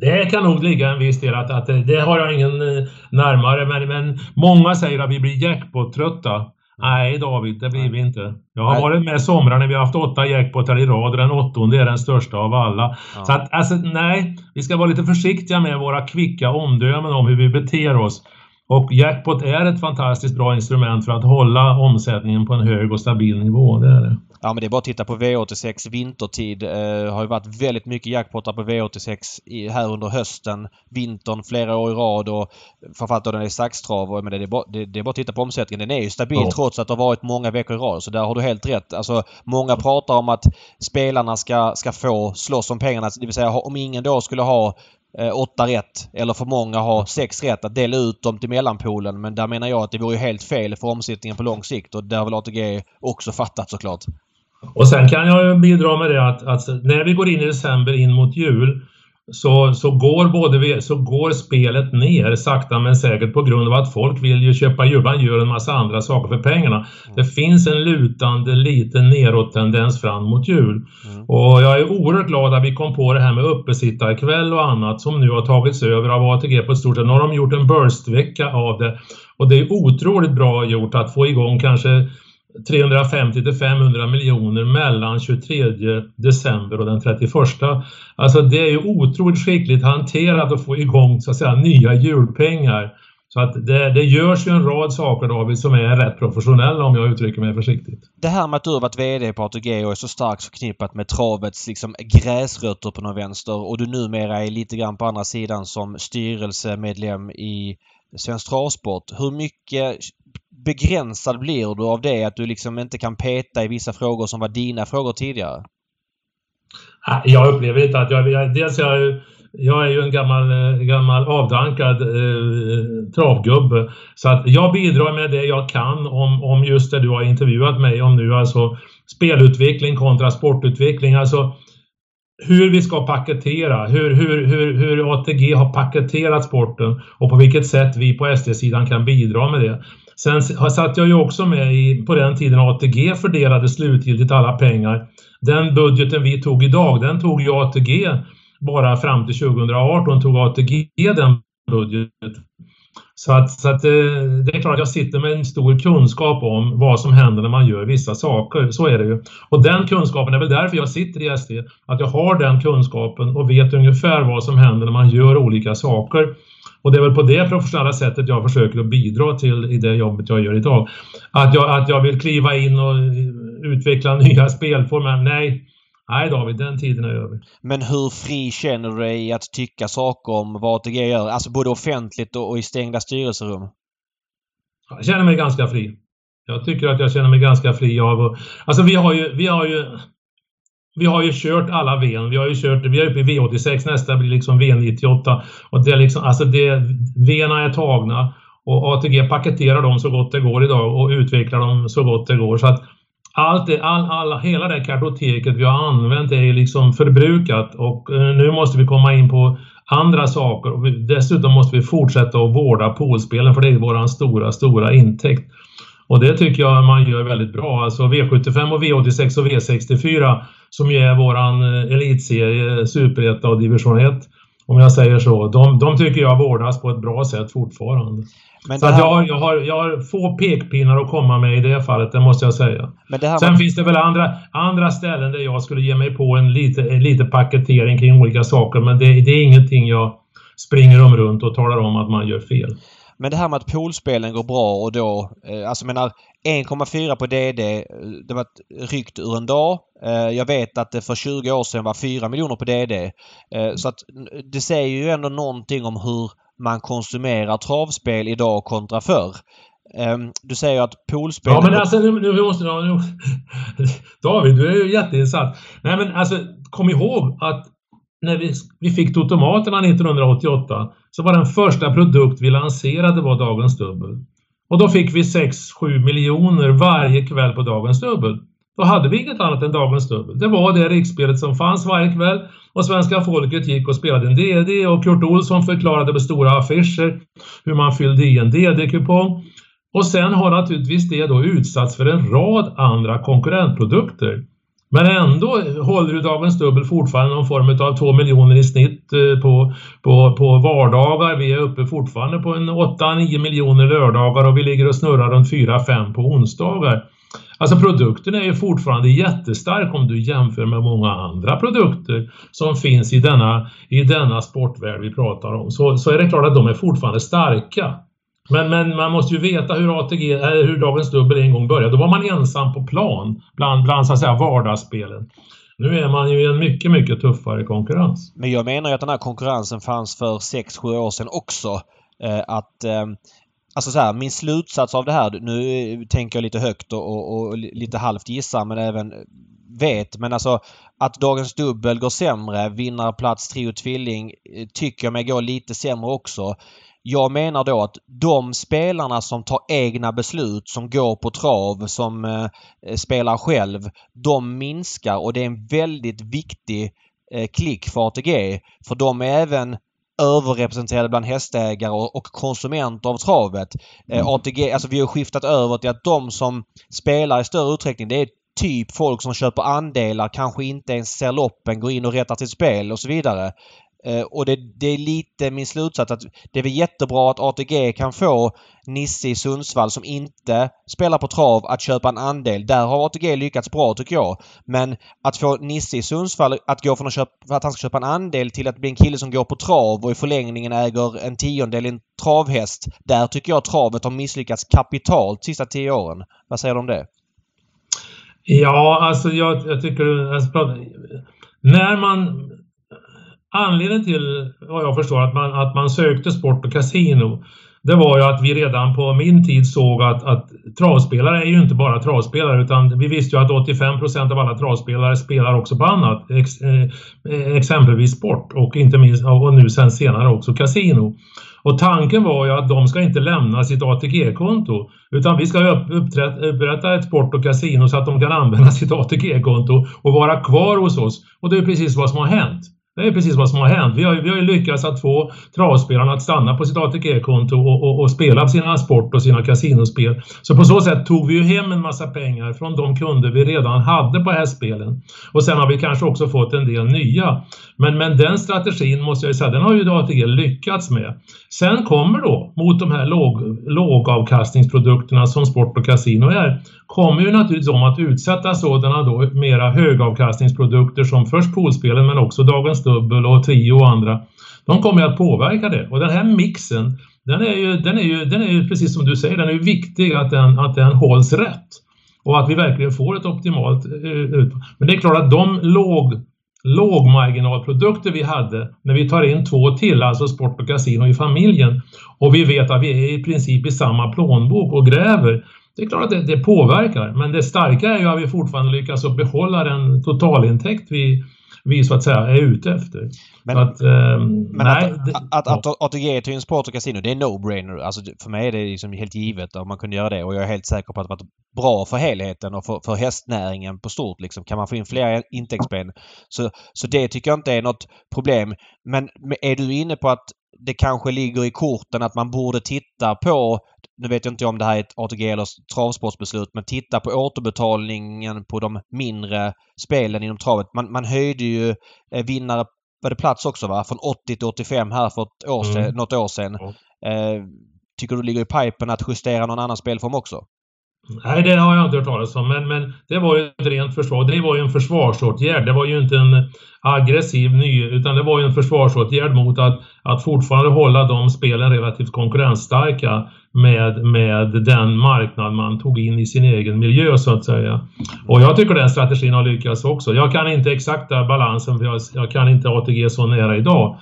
Det kan nog ligga en viss del att, att det har jag ingen eh, närmare men, men många säger att vi blir jackpot-trötta. Nej David, det blir vi inte. Jag har nej. varit med somrar när vi har haft åtta jackpotar i rad och den åttonde är den största av alla. Ja. Så att alltså nej, vi ska vara lite försiktiga med våra kvicka omdömen om hur vi beter oss. Och jackpot är ett fantastiskt bra instrument för att hålla omsättningen på en hög och stabil nivå. Det är det.
Ja men det är bara att titta på V86 vintertid. Eh, har ju varit väldigt mycket jackpotar på V86 i, här under hösten, vintern, flera år i rad och framförallt då den är saxtrav. Men det, är bara, det, det, är bara att titta på omsättningen. Den är ju stabil ja. trots att det har varit många veckor i rad. Så där har du helt rätt. Alltså många pratar om att spelarna ska, ska få slåss om pengarna. Det vill säga om ingen då skulle ha åtta rätt eller för många har sex rätt att dela ut dem till mellanpolen. Men där menar jag att det vore helt fel för omsättningen på lång sikt och där har väl ATG också fattat såklart.
Och sen kan jag bidra med det att, att, när vi går in i december in mot jul så, så, går både, så går spelet ner sakta men säkert på grund av att folk vill ju köpa djur. Man gör en massa andra saker för pengarna. Mm. Det finns en lutande liten neråt-tendens fram mot jul. Mm. Och jag är oerhört glad att vi kom på det här med uppesittarkväll och annat som nu har tagits över av ATG på ett stort sätt. Nu har de gjort en burst-vecka av det. Och det är otroligt bra gjort att få igång kanske 350 till 500 miljoner mellan 23 december och den 31. Alltså det är ju otroligt skickligt hanterat att få igång så att säga nya julpengar. Så att det, det görs ju en rad saker David som är rätt professionella om jag uttrycker mig försiktigt.
Det här med att du har varit VD på ATG och är så starkt förknippat med travets liksom gräsrötter på någon vänster och du numera är lite grann på andra sidan som styrelsemedlem i Svensk Travsport. Hur mycket begränsad blir du av det att du liksom inte kan peta i vissa frågor som var dina frågor tidigare?
Ah, jag upplever inte att jag... jag dels jag, jag är ju en gammal, eh, gammal avdankad eh, travgubbe. Så att jag bidrar med det jag kan om, om just det du har intervjuat mig om nu, alltså spelutveckling kontra sportutveckling. Alltså hur vi ska paketera, hur, hur, hur, hur ATG har paketerat sporten och på vilket sätt vi på SD-sidan kan bidra med det. Sen satt jag ju också med i, på den tiden ATG fördelade slutgiltigt alla pengar. Den budgeten vi tog idag, den tog ju ATG bara fram till 2018 tog ATG den budgeten. Så att, så att eh, det är klart att jag sitter med en stor kunskap om vad som händer när man gör vissa saker. Så är det ju. Och den kunskapen är väl därför jag sitter i SD. Att jag har den kunskapen och vet ungefär vad som händer när man gör olika saker. Och det är väl på det professionella sättet jag försöker att bidra till i det jobbet jag gör idag. Att jag, att jag vill kliva in och utveckla nya spelformer, nej. Nej David, den tiden är över.
Men hur fri känner du dig i att tycka saker om vad ATG gör? Alltså både offentligt och i stängda styrelserum?
Jag känner mig ganska fri. Jag tycker att jag känner mig ganska fri av... Alltså vi har ju... Vi har ju vi har ju kört alla VN. Vi har ju kört, vi är uppe i V86, nästa blir liksom V98. Och det är liksom, alltså det, VN är tagna och ATG paketerar dem så gott det går idag och utvecklar dem så gott det går. Så att allt det, all, all, hela det kartoteket vi har använt är liksom förbrukat och eh, nu måste vi komma in på andra saker. Och dessutom måste vi fortsätta att vårda poolspelen för det är vår stora, stora intäkt. Och det tycker jag man gör väldigt bra. Alltså V75 och V86 och V64 som ju är våran eh, elitserie, superetta och division 1 om jag säger så. De, de tycker jag vårdas på ett bra sätt fortfarande. Men så här... jag, jag, har, jag har få pekpinnar att komma med i det fallet, det måste jag säga. Sen var... finns det väl andra, andra ställen där jag skulle ge mig på en lite, lite paketering kring olika saker, men det, det är ingenting jag springer om runt och talar om att man gör fel.
Men det här med att poolspelen går bra och då, eh, alltså menar 1,4 på DD, eh, det var ett ryckt ur en dag. Eh, jag vet att det för 20 år sedan var 4 miljoner på DD. Eh, så att det säger ju ändå någonting om hur man konsumerar travspel idag kontra förr. Ehm, du säger att poolspel...
Ja men alltså nu, nu måste jag... David, du är ju jätteinsatt. Nej men alltså kom ihåg att när vi, vi fick Totomaterna 1988 så var den första produkt vi lanserade var Dagens Dubbel. Och då fick vi 6-7 miljoner varje kväll på Dagens Dubbel. Då hade vi inget annat än Dagens Dubbel. Det var det riksspelet som fanns varje kväll och svenska folket gick och spelade en DD och Kurt Olsson förklarade med stora affischer hur man fyllde i en DD-kupong. Och sen har naturligtvis det då utsatts för en rad andra konkurrentprodukter. Men ändå håller du Dagens Dubbel fortfarande någon form av 2 miljoner i snitt eh, på, på, på vardagar. Vi är uppe fortfarande på en 8-9 miljoner lördagar och vi ligger och snurrar runt 4-5 på onsdagar. Alltså produkten är ju fortfarande jättestark om du jämför med många andra produkter som finns i denna, i denna sportvärld vi pratar om. Så, så är det klart att de är fortfarande starka. Men, men man måste ju veta hur ATG, eh, hur Dagens Dubbel en gång började. Då var man ensam på plan bland, bland så att säga vardagsspelen. Nu är man ju i en mycket, mycket tuffare konkurrens.
Men jag menar ju att den här konkurrensen fanns för 6-7 år sedan också. Eh, att eh, Alltså så här, min slutsats av det här, nu eh, tänker jag lite högt och, och, och lite halvt gissar men även eh, vet. Men alltså att Dagens Dubbel går sämre, vinnarplats Trio Tvilling eh, tycker jag mig går lite sämre också. Jag menar då att de spelarna som tar egna beslut, som går på trav, som eh, spelar själv, de minskar och det är en väldigt viktig eh, klick för ATG. För de är även överrepresenterade bland hästägare och konsumenter av travet. Eh, mm. ATG, alltså vi har skiftat över till att de som spelar i större utsträckning det är typ folk som köper andelar, kanske inte ens ser loppen, går in och rättar sitt spel och så vidare. Eh, och det, det, är lite min slutsats att det är väl jättebra att ATG kan få Nisse i Sundsvall som inte spelar på trav att köpa en andel. Där har ATG lyckats bra tycker jag. Men att få Nisse i Sundsvall att gå från att, köpa, att han ska köpa en andel till att bli en kille som går på trav och i förlängningen äger en tiondel i en travhäst. Där tycker jag travet har misslyckats kapitalt de sista tio åren. Vad säger du om det?
Ja, alltså jag, jag tycker... Alltså, när man Anledningen till, vad jag förstår, att man, att man sökte sport och kasino det var ju att vi redan på min tid såg att, att travspelare är ju inte bara travspelare utan vi visste ju att 85% av alla travspelare spelar också på annat. Ex, eh, exempelvis sport och inte minst och nu sen senare också kasino. Och tanken var ju att de ska inte lämna sitt ATG-konto utan vi ska upprätta ett sport och kasino så att de kan använda sitt ATG-konto och vara kvar hos oss. Och det är precis vad som har hänt. Det är precis vad som har hänt. Vi har, vi har ju lyckats att få travspelarna att stanna på sitt ATG-konto och, och, och, spela sina sport och sina kasinospel. Så på så sätt tog vi ju hem en massa pengar från de kunder vi redan hade på hästspelen. Och sen har vi kanske också fått en del nya. Men, men den strategin måste jag säga, den har ju ATG lyckats med. Sen kommer då, mot de här låg, lågavkastningsprodukterna som sport och kasino är, kommer ju naturligtvis de att utsätta sådana då mera högavkastningsprodukter som först poolspelen men också Dagens Dubbel och Trio och andra. De kommer att påverka det och den här mixen den är ju, den är ju, den är ju precis som du säger, den är ju viktig att den, att den hålls rätt och att vi verkligen får ett optimalt eh, utfall. Men det är klart att de låg lågmarginalprodukter vi hade när vi tar in två till, alltså sport och kasino i familjen och vi vet att vi är i princip i samma plånbok och gräver det är klart att det, det, påverkar, men det starka är ju att vi fortfarande lyckas behålla den totalintäkt vi, vi så att säga är ute efter.
Men, att, eh, men nej, att, det, att, att, att ATG till en sport och kasino, det är no-brainer. Alltså för mig är det liksom helt givet om man kunde göra det och jag är helt säker på att det varit bra för helheten och för, för hästnäringen på stort. Liksom. Kan man få in fler intäktsben så, så det tycker jag inte är något problem. Men är du inne på att det kanske ligger i korten att man borde titta på nu vet jag inte om det här är ett ATG eller travsportsbeslut, men titta på återbetalningen på de mindre spelen inom travet. Man, man höjde ju eh, vinnare, var det plats också va? Från 80 till 85 här för ett år sedan, mm. något år sedan. Mm. Eh, tycker du ligger i pipen att justera någon annan spelform också?
Nej, det har jag inte hört talas om, men, men det var ju ett rent försvar. Det var ju en försvarsåtgärd. Det var ju inte en aggressiv ny, utan det var ju en försvarsåtgärd mot att, att fortfarande hålla de spelen relativt konkurrensstarka med, med den marknad man tog in i sin egen miljö så att säga. Och jag tycker den strategin har lyckats också. Jag kan inte exakta balansen för jag, jag kan inte ATG så nära idag.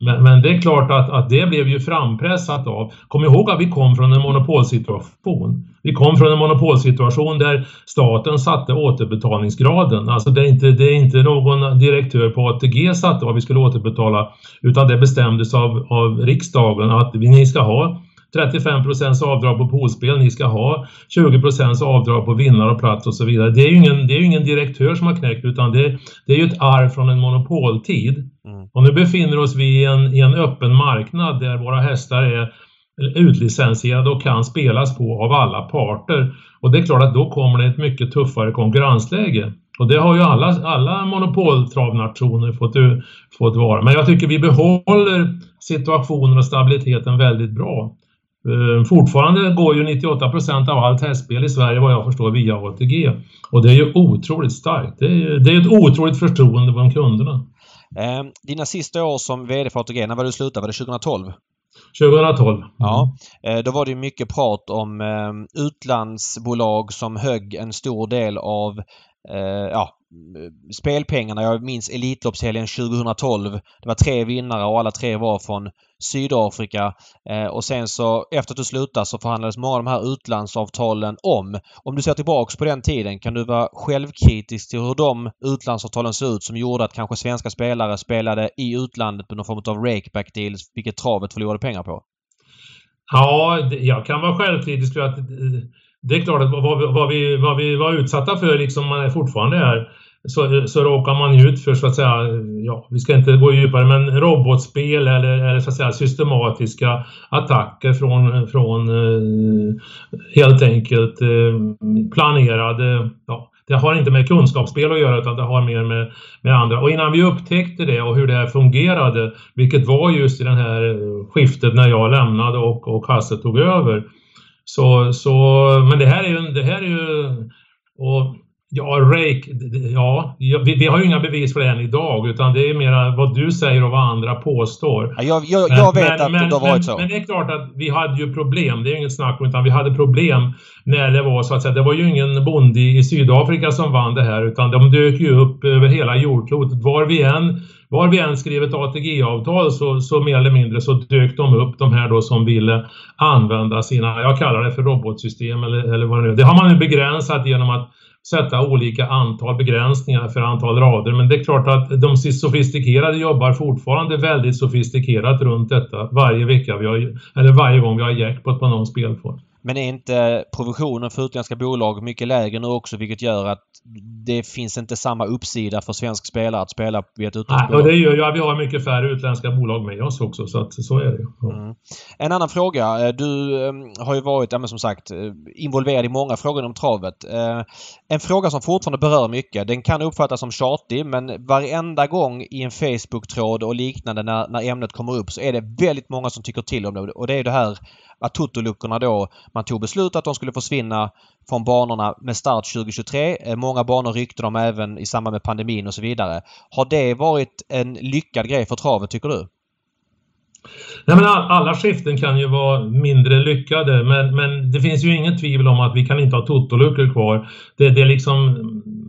Men, men, det är klart att, att det blev ju frampressat av. Kom ihåg att vi kom från en monopolsituation. Vi kom från en monopolsituation där staten satte återbetalningsgraden. Alltså det är inte, det är inte någon direktör på ATG satte vad vi skulle återbetala utan det bestämdes av, av riksdagen att ni ska ha 35% avdrag på poolspel, ni ska ha 20% avdrag på vinnare och plats och så vidare. Det är ju ingen, det är ingen direktör som har knäckt utan det, det är ju ett arv från en monopoltid. Mm. Och nu befinner oss vi i en, i en öppen marknad där våra hästar är utlicensierade och kan spelas på av alla parter. Och det är klart att då kommer det ett mycket tuffare konkurrensläge. Och det har ju alla, alla monopoltravnationer fått, fått vara. Men jag tycker vi behåller situationen och stabiliteten väldigt bra. Eh, fortfarande går ju 98% av allt hästspel i Sverige vad jag förstår via ATG. Och det är ju otroligt starkt. Det är, det är ett otroligt förtroende bland kunderna.
Eh, dina sista år som VD för ATG, när var du slutade? Var det 2012?
2012.
Ja, eh, då var det mycket prat om eh, utlandsbolag som högg en stor del av Eh, ja, spelpengarna. Jag minns Elitloppshelgen 2012. Det var tre vinnare och alla tre var från Sydafrika. Eh, och sen så efter att du slutade så förhandlades många av de här utlandsavtalen om. Om du ser tillbaks på den tiden, kan du vara självkritisk till hur de utlandsavtalen såg ut som gjorde att kanske svenska spelare spelade i utlandet på någon form av rakeback deals, vilket travet förlorade pengar på?
Ja, jag kan vara självkritisk för att eh, det är klart att vad, vad, vi, vad vi var utsatta för liksom man är fortfarande är så, så råkar man ut för så att säga, ja, vi ska inte gå djupare, men robotspel eller, eller så att säga systematiska attacker från, från eh, helt enkelt eh, planerade, ja, det har inte med kunskapsspel att göra utan det har mer med, med andra. Och innan vi upptäckte det och hur det fungerade, vilket var just i det här eh, skiftet när jag lämnade och, och Hasse tog över. Så, så, men det här är ju, det här är ju och Ja, Rake, ja, vi, vi, har ju inga bevis för det än idag utan det är mer vad du säger och vad andra påstår.
Ja, jag, jag, jag vet men, att men, det har varit
men,
så.
Men det är klart att vi hade ju problem, det är inget snack om utan vi hade problem när det var så att säga, det var ju ingen bonde i Sydafrika som vann det här utan de dök ju upp över hela jordklotet. Var vi än, var vi än skrev ett ATG-avtal så, så mer eller mindre så dök de upp de här då som ville använda sina, jag kallar det för robotsystem eller, eller vad det nu är. Det har man ju begränsat genom att sätta olika antal begränsningar för antal rader. Men det är klart att de sofistikerade jobbar fortfarande väldigt sofistikerat runt detta varje vecka vi har, eller varje gång vi har jackpot på någon spelform.
Men är inte provisionen för utländska bolag mycket lägre nu också vilket gör att det finns inte samma uppsida för svensk spelare att spela via ett utländskt bolag?
Ja, det gör ju att vi har mycket färre utländska bolag med oss också så att så är det ja. mm.
En annan fråga. Eh, du ehm, har ju varit, ja, som sagt, eh, involverad i många frågor om travet. Eh, en fråga som fortfarande berör mycket. Den kan uppfattas som tjatig men varenda gång i en Facebook-tråd och liknande när, när ämnet kommer upp så är det väldigt många som tycker till om det och det är det här att totoluckorna då, man tog beslut att de skulle försvinna från banorna med start 2023. Eh, många banor ryckte de även i samband med pandemin och så vidare. Har det varit en lyckad grej för travet tycker du?
Nej, men alla skiften kan ju vara mindre lyckade men, men det finns ju inget tvivel om att vi kan inte ha totoluckor kvar. Det, det är liksom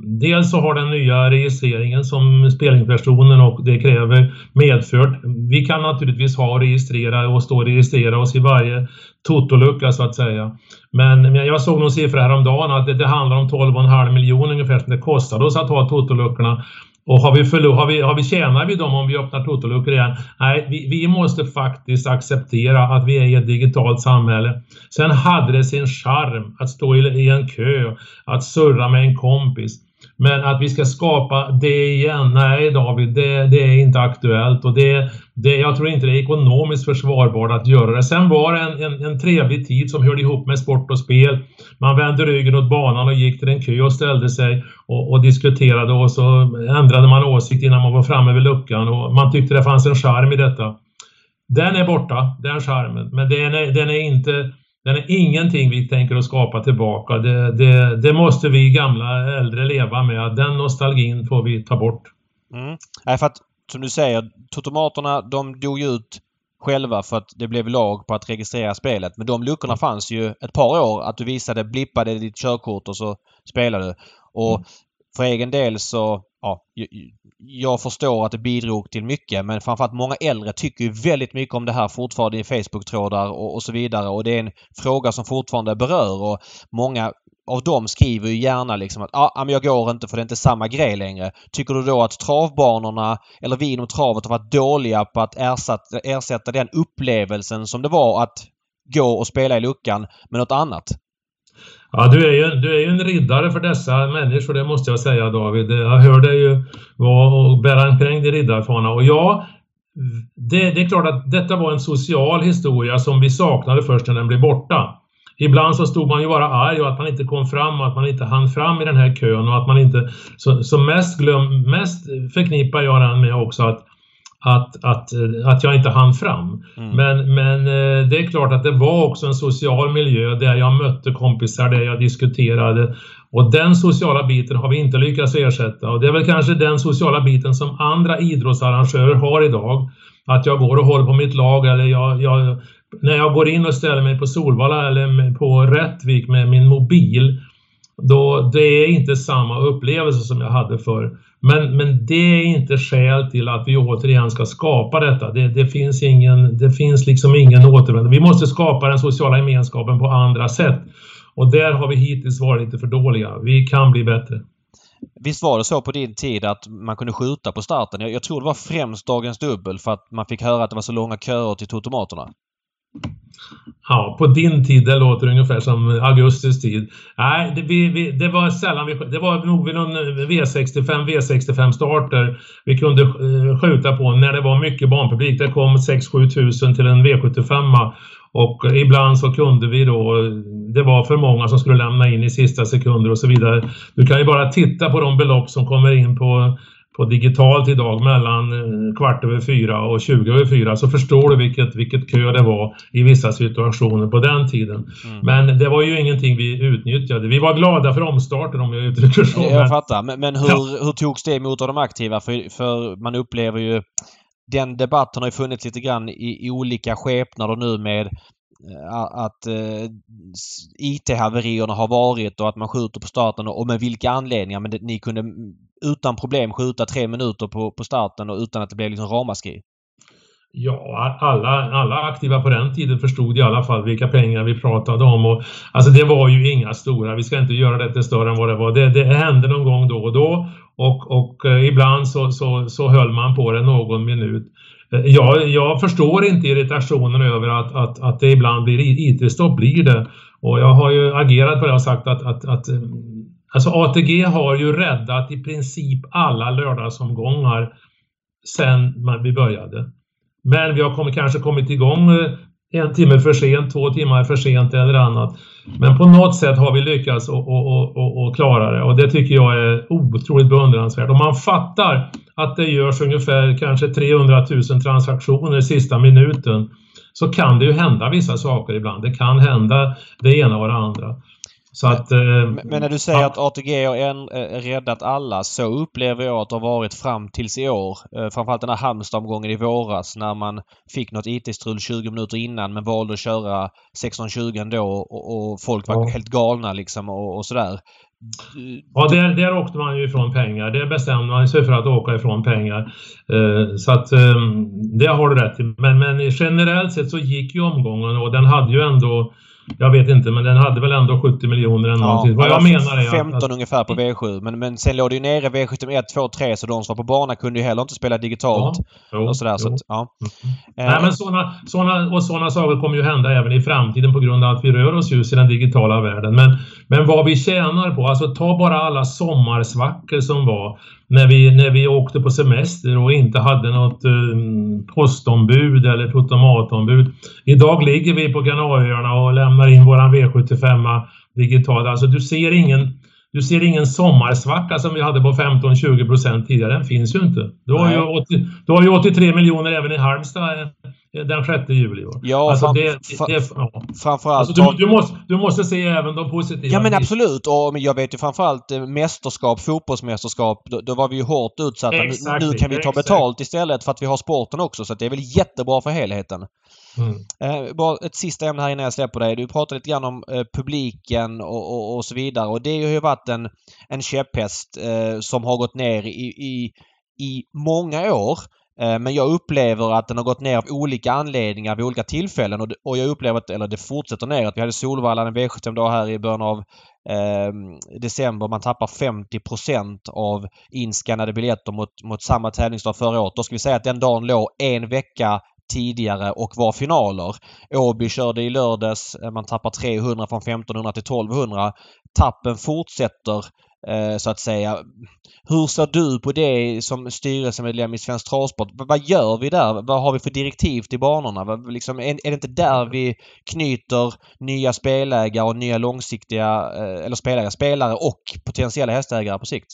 Dels så har den nya registreringen som spelinspektionen och det kräver medfört. Vi kan naturligtvis ha och registrera och stå och registrera oss i varje totolucka så att säga. Men jag såg någon siffra häromdagen att det, det handlar om 12,5 miljoner ungefär som det kostade oss att ha totoluckorna. Och har vi, förlor, har vi, har vi tjänar vi dem om vi öppnar totoluckor igen? Nej, vi, vi måste faktiskt acceptera att vi är i ett digitalt samhälle. Sen hade det sin charm att stå i, i en kö, att surra med en kompis. Men att vi ska skapa det igen, nej David, det, det är inte aktuellt och det, det, jag tror inte det är ekonomiskt försvarbart att göra det. Sen var det en, en, en trevlig tid som hörde ihop med sport och spel. Man vände ryggen åt banan och gick till en kö och ställde sig och, och diskuterade och så ändrade man åsikt innan man var framme vid luckan och man tyckte det fanns en charm i detta. Den är borta, den charmen, men den är, den är inte den är ingenting vi tänker att skapa tillbaka. Det, det, det, måste vi gamla äldre leva med. Den nostalgin får vi ta bort.
Mm. Nej, för att som du säger, Totomaterna de dog ut själva för att det blev lag på att registrera spelet. Men de luckorna fanns ju ett par år. Att du visade, blippade ditt körkort och så spelade du. Och mm. för egen del så ja, jag förstår att det bidrog till mycket men framförallt många äldre tycker ju väldigt mycket om det här fortfarande i Facebook-trådar och, och, så vidare och det är en fråga som fortfarande berör och många av dem skriver ju gärna liksom att ah, ah, men jag går inte för det är inte samma grej längre. Tycker du då att travbanorna eller vi inom travet har varit dåliga på att ersätta, ersätta den upplevelsen som det var att gå och spela i luckan med något annat?
Ja, du är, ju, du är ju en riddare för dessa människor, det måste jag säga David. Eh, jag hör dig ju vara och bära omkring din riddarfana. Och ja, det, det, är klart att detta var en social historia som vi saknade först när den blev borta. Ibland så stod man ju bara arg och att man inte kom fram, att man inte hann fram i den här kön och att man inte... Så, så mest, glöm, mest förknippar jag den med också att att, att, att jag inte hann fram. Mm. Men, men eh, det är klart att det var också en social miljö där jag mötte kompisar, där jag diskuterade. Och den sociala biten har vi inte lyckats ersätta och det är väl kanske den sociala biten som andra idrottsarrangörer har idag. Att jag går och håller på mitt lag eller jag, jag när jag går in och ställer mig på Solvalla eller på Rättvik med min mobil då det är inte samma upplevelse som jag hade förr. Men, men det är inte skäl till att vi återigen ska skapa detta. Det, det finns, ingen, det finns liksom ingen återvändo. Vi måste skapa den sociala gemenskapen på andra sätt. Och där har vi hittills varit lite för dåliga. Vi kan bli bättre.
Visst var det så på din tid att man kunde skjuta på starten? Jag, jag tror det var främst Dagens Dubbel för att man fick höra att det var så långa köer till totomaterna.
Ja, på din tid, det låter ungefär som augustis tid. Nej, det, vi, vi, det var sällan vi... Det var nog vid någon V65, V65 starter vi kunde eh, skjuta på när det var mycket barnpublik. Det kom 6-7 tusen till en V75 och ibland så kunde vi då, det var för många som skulle lämna in i sista sekunder och så vidare. Du kan ju bara titta på de belopp som kommer in på på digitalt idag mellan eh, kvart över fyra och 20 över fyra så förstår du vilket, vilket kö det var i vissa situationer på den tiden. Mm. Men det var ju ingenting vi utnyttjade. Vi var glada för omstarten om jag uttrycker så.
Jag fattar. Men, men hur, ja. hur togs det emot av de aktiva? För, för man upplever ju den debatten har ju funnits lite grann i, i olika skepnader nu med Eh, att eh, IT-haverierna har varit och att man skjuter på starten och med vilka anledningar. Men det, ni kunde utan problem skjuta tre minuter på, på starten och utan att det blev liksom ramaskri.
Ja, alla, alla aktiva på den tiden förstod i alla fall vilka pengar vi pratade om. Och, alltså det var ju inga stora, vi ska inte göra det till större än vad det var. Det, det hände någon gång då och då och, och eh, ibland så, så, så höll man på det någon minut. Eh, jag, jag förstår inte irritationen över att, att, att det ibland blir IT-stopp, blir det. Och jag har ju agerat på det och sagt att, att, att eh, alltså ATG har ju räddat i princip alla lördagsomgångar sen vi började. Men vi har kommit, kanske kommit igång eh, en timme för sent, två timmar för sent eller annat. Men på något sätt har vi lyckats att klara det och det tycker jag är otroligt beundransvärt. Om man fattar att det görs ungefär kanske 300 000 transaktioner sista minuten så kan det ju hända vissa saker ibland. Det kan hända det ena och det andra. Så att, eh,
men när du säger ja. att ATG har en, eh, räddat alla så upplever jag att det har varit fram tills i år. Eh, framförallt den här Halmstad-omgången i våras när man fick något IT-strul 20 minuter innan men valde att köra 16.20 ändå och, och folk var ja. helt galna liksom och, och sådär.
Ja, där, där åkte man ju ifrån pengar. Det bestämde man sig för att åka ifrån pengar. Eh, så att eh, det har du rätt i. Men, men generellt sett så gick ju omgången och den hade ju ändå jag vet inte, men den hade väl ändå 70 miljoner eller någonting. Ja, Vad jag menar är
15 att, ungefär på V7. Men, men sen låg det ju nere V71, 2, 3 så de som var på bana kunde ju heller inte spela digitalt. Ja, och sådär, så att, ja.
Mm. Nej, men sådana, såna, och sådana saker kommer ju hända även i framtiden på grund av att vi rör oss just i den digitala världen. Men, men vad vi tjänar på, alltså ta bara alla sommarsvackor som var när vi, när vi åkte på semester och inte hade något um, postombud eller automatombud. Idag ligger vi på Kanarieöarna och lämnar in våran V75 digitalt. Alltså du ser ingen du ser ingen sommarsvacka som vi hade på 15-20 procent tidigare. Den finns ju inte. Du har, ju, 80, du har ju 83 miljoner även i Halmstad eh, den 6 juli.
Ja, alltså, fram, det, det, ja. framförallt...
Alltså, du, du, måste, du måste se även de positiva.
Ja men absolut och jag vet ju framförallt eh, mästerskap, fotbollsmästerskap, då, då var vi ju hårt utsatta. Exakt, nu, nu, kan vi ta betalt istället för att vi har sporten också så det är väl jättebra för helheten. Mm. Eh, bara ett sista ämne här innan jag släpper dig. Du pratade lite grann om eh, publiken och, och, och, så vidare och det har ju varit en, en käpphäst eh, som har gått ner i, i, i många år. Eh, men jag upplever att den har gått ner av olika anledningar vid olika tillfällen och, jag upplever att, eller det fortsätter ner, att vi hade Solvalla en V75 här i början av eh, december. Man tappar 50% av inskannade biljetter mot, mot samma tävlingsdag förra året. Då ska vi säga att den dagen låg en vecka tidigare och var finaler. Åby körde i lördags. Eh, man tappar 300 från 1500 till 1200. Tappen fortsätter Eh, så att säga. Hur ser du på det som styrelsemedlem i Svensk Travsport? Vad gör vi där? Vad har vi för direktiv till banorna? Liksom, är, det inte där vi knyter nya spelägare och nya långsiktiga, eh, eller spelare, spelare och potentiella hästägare på sikt?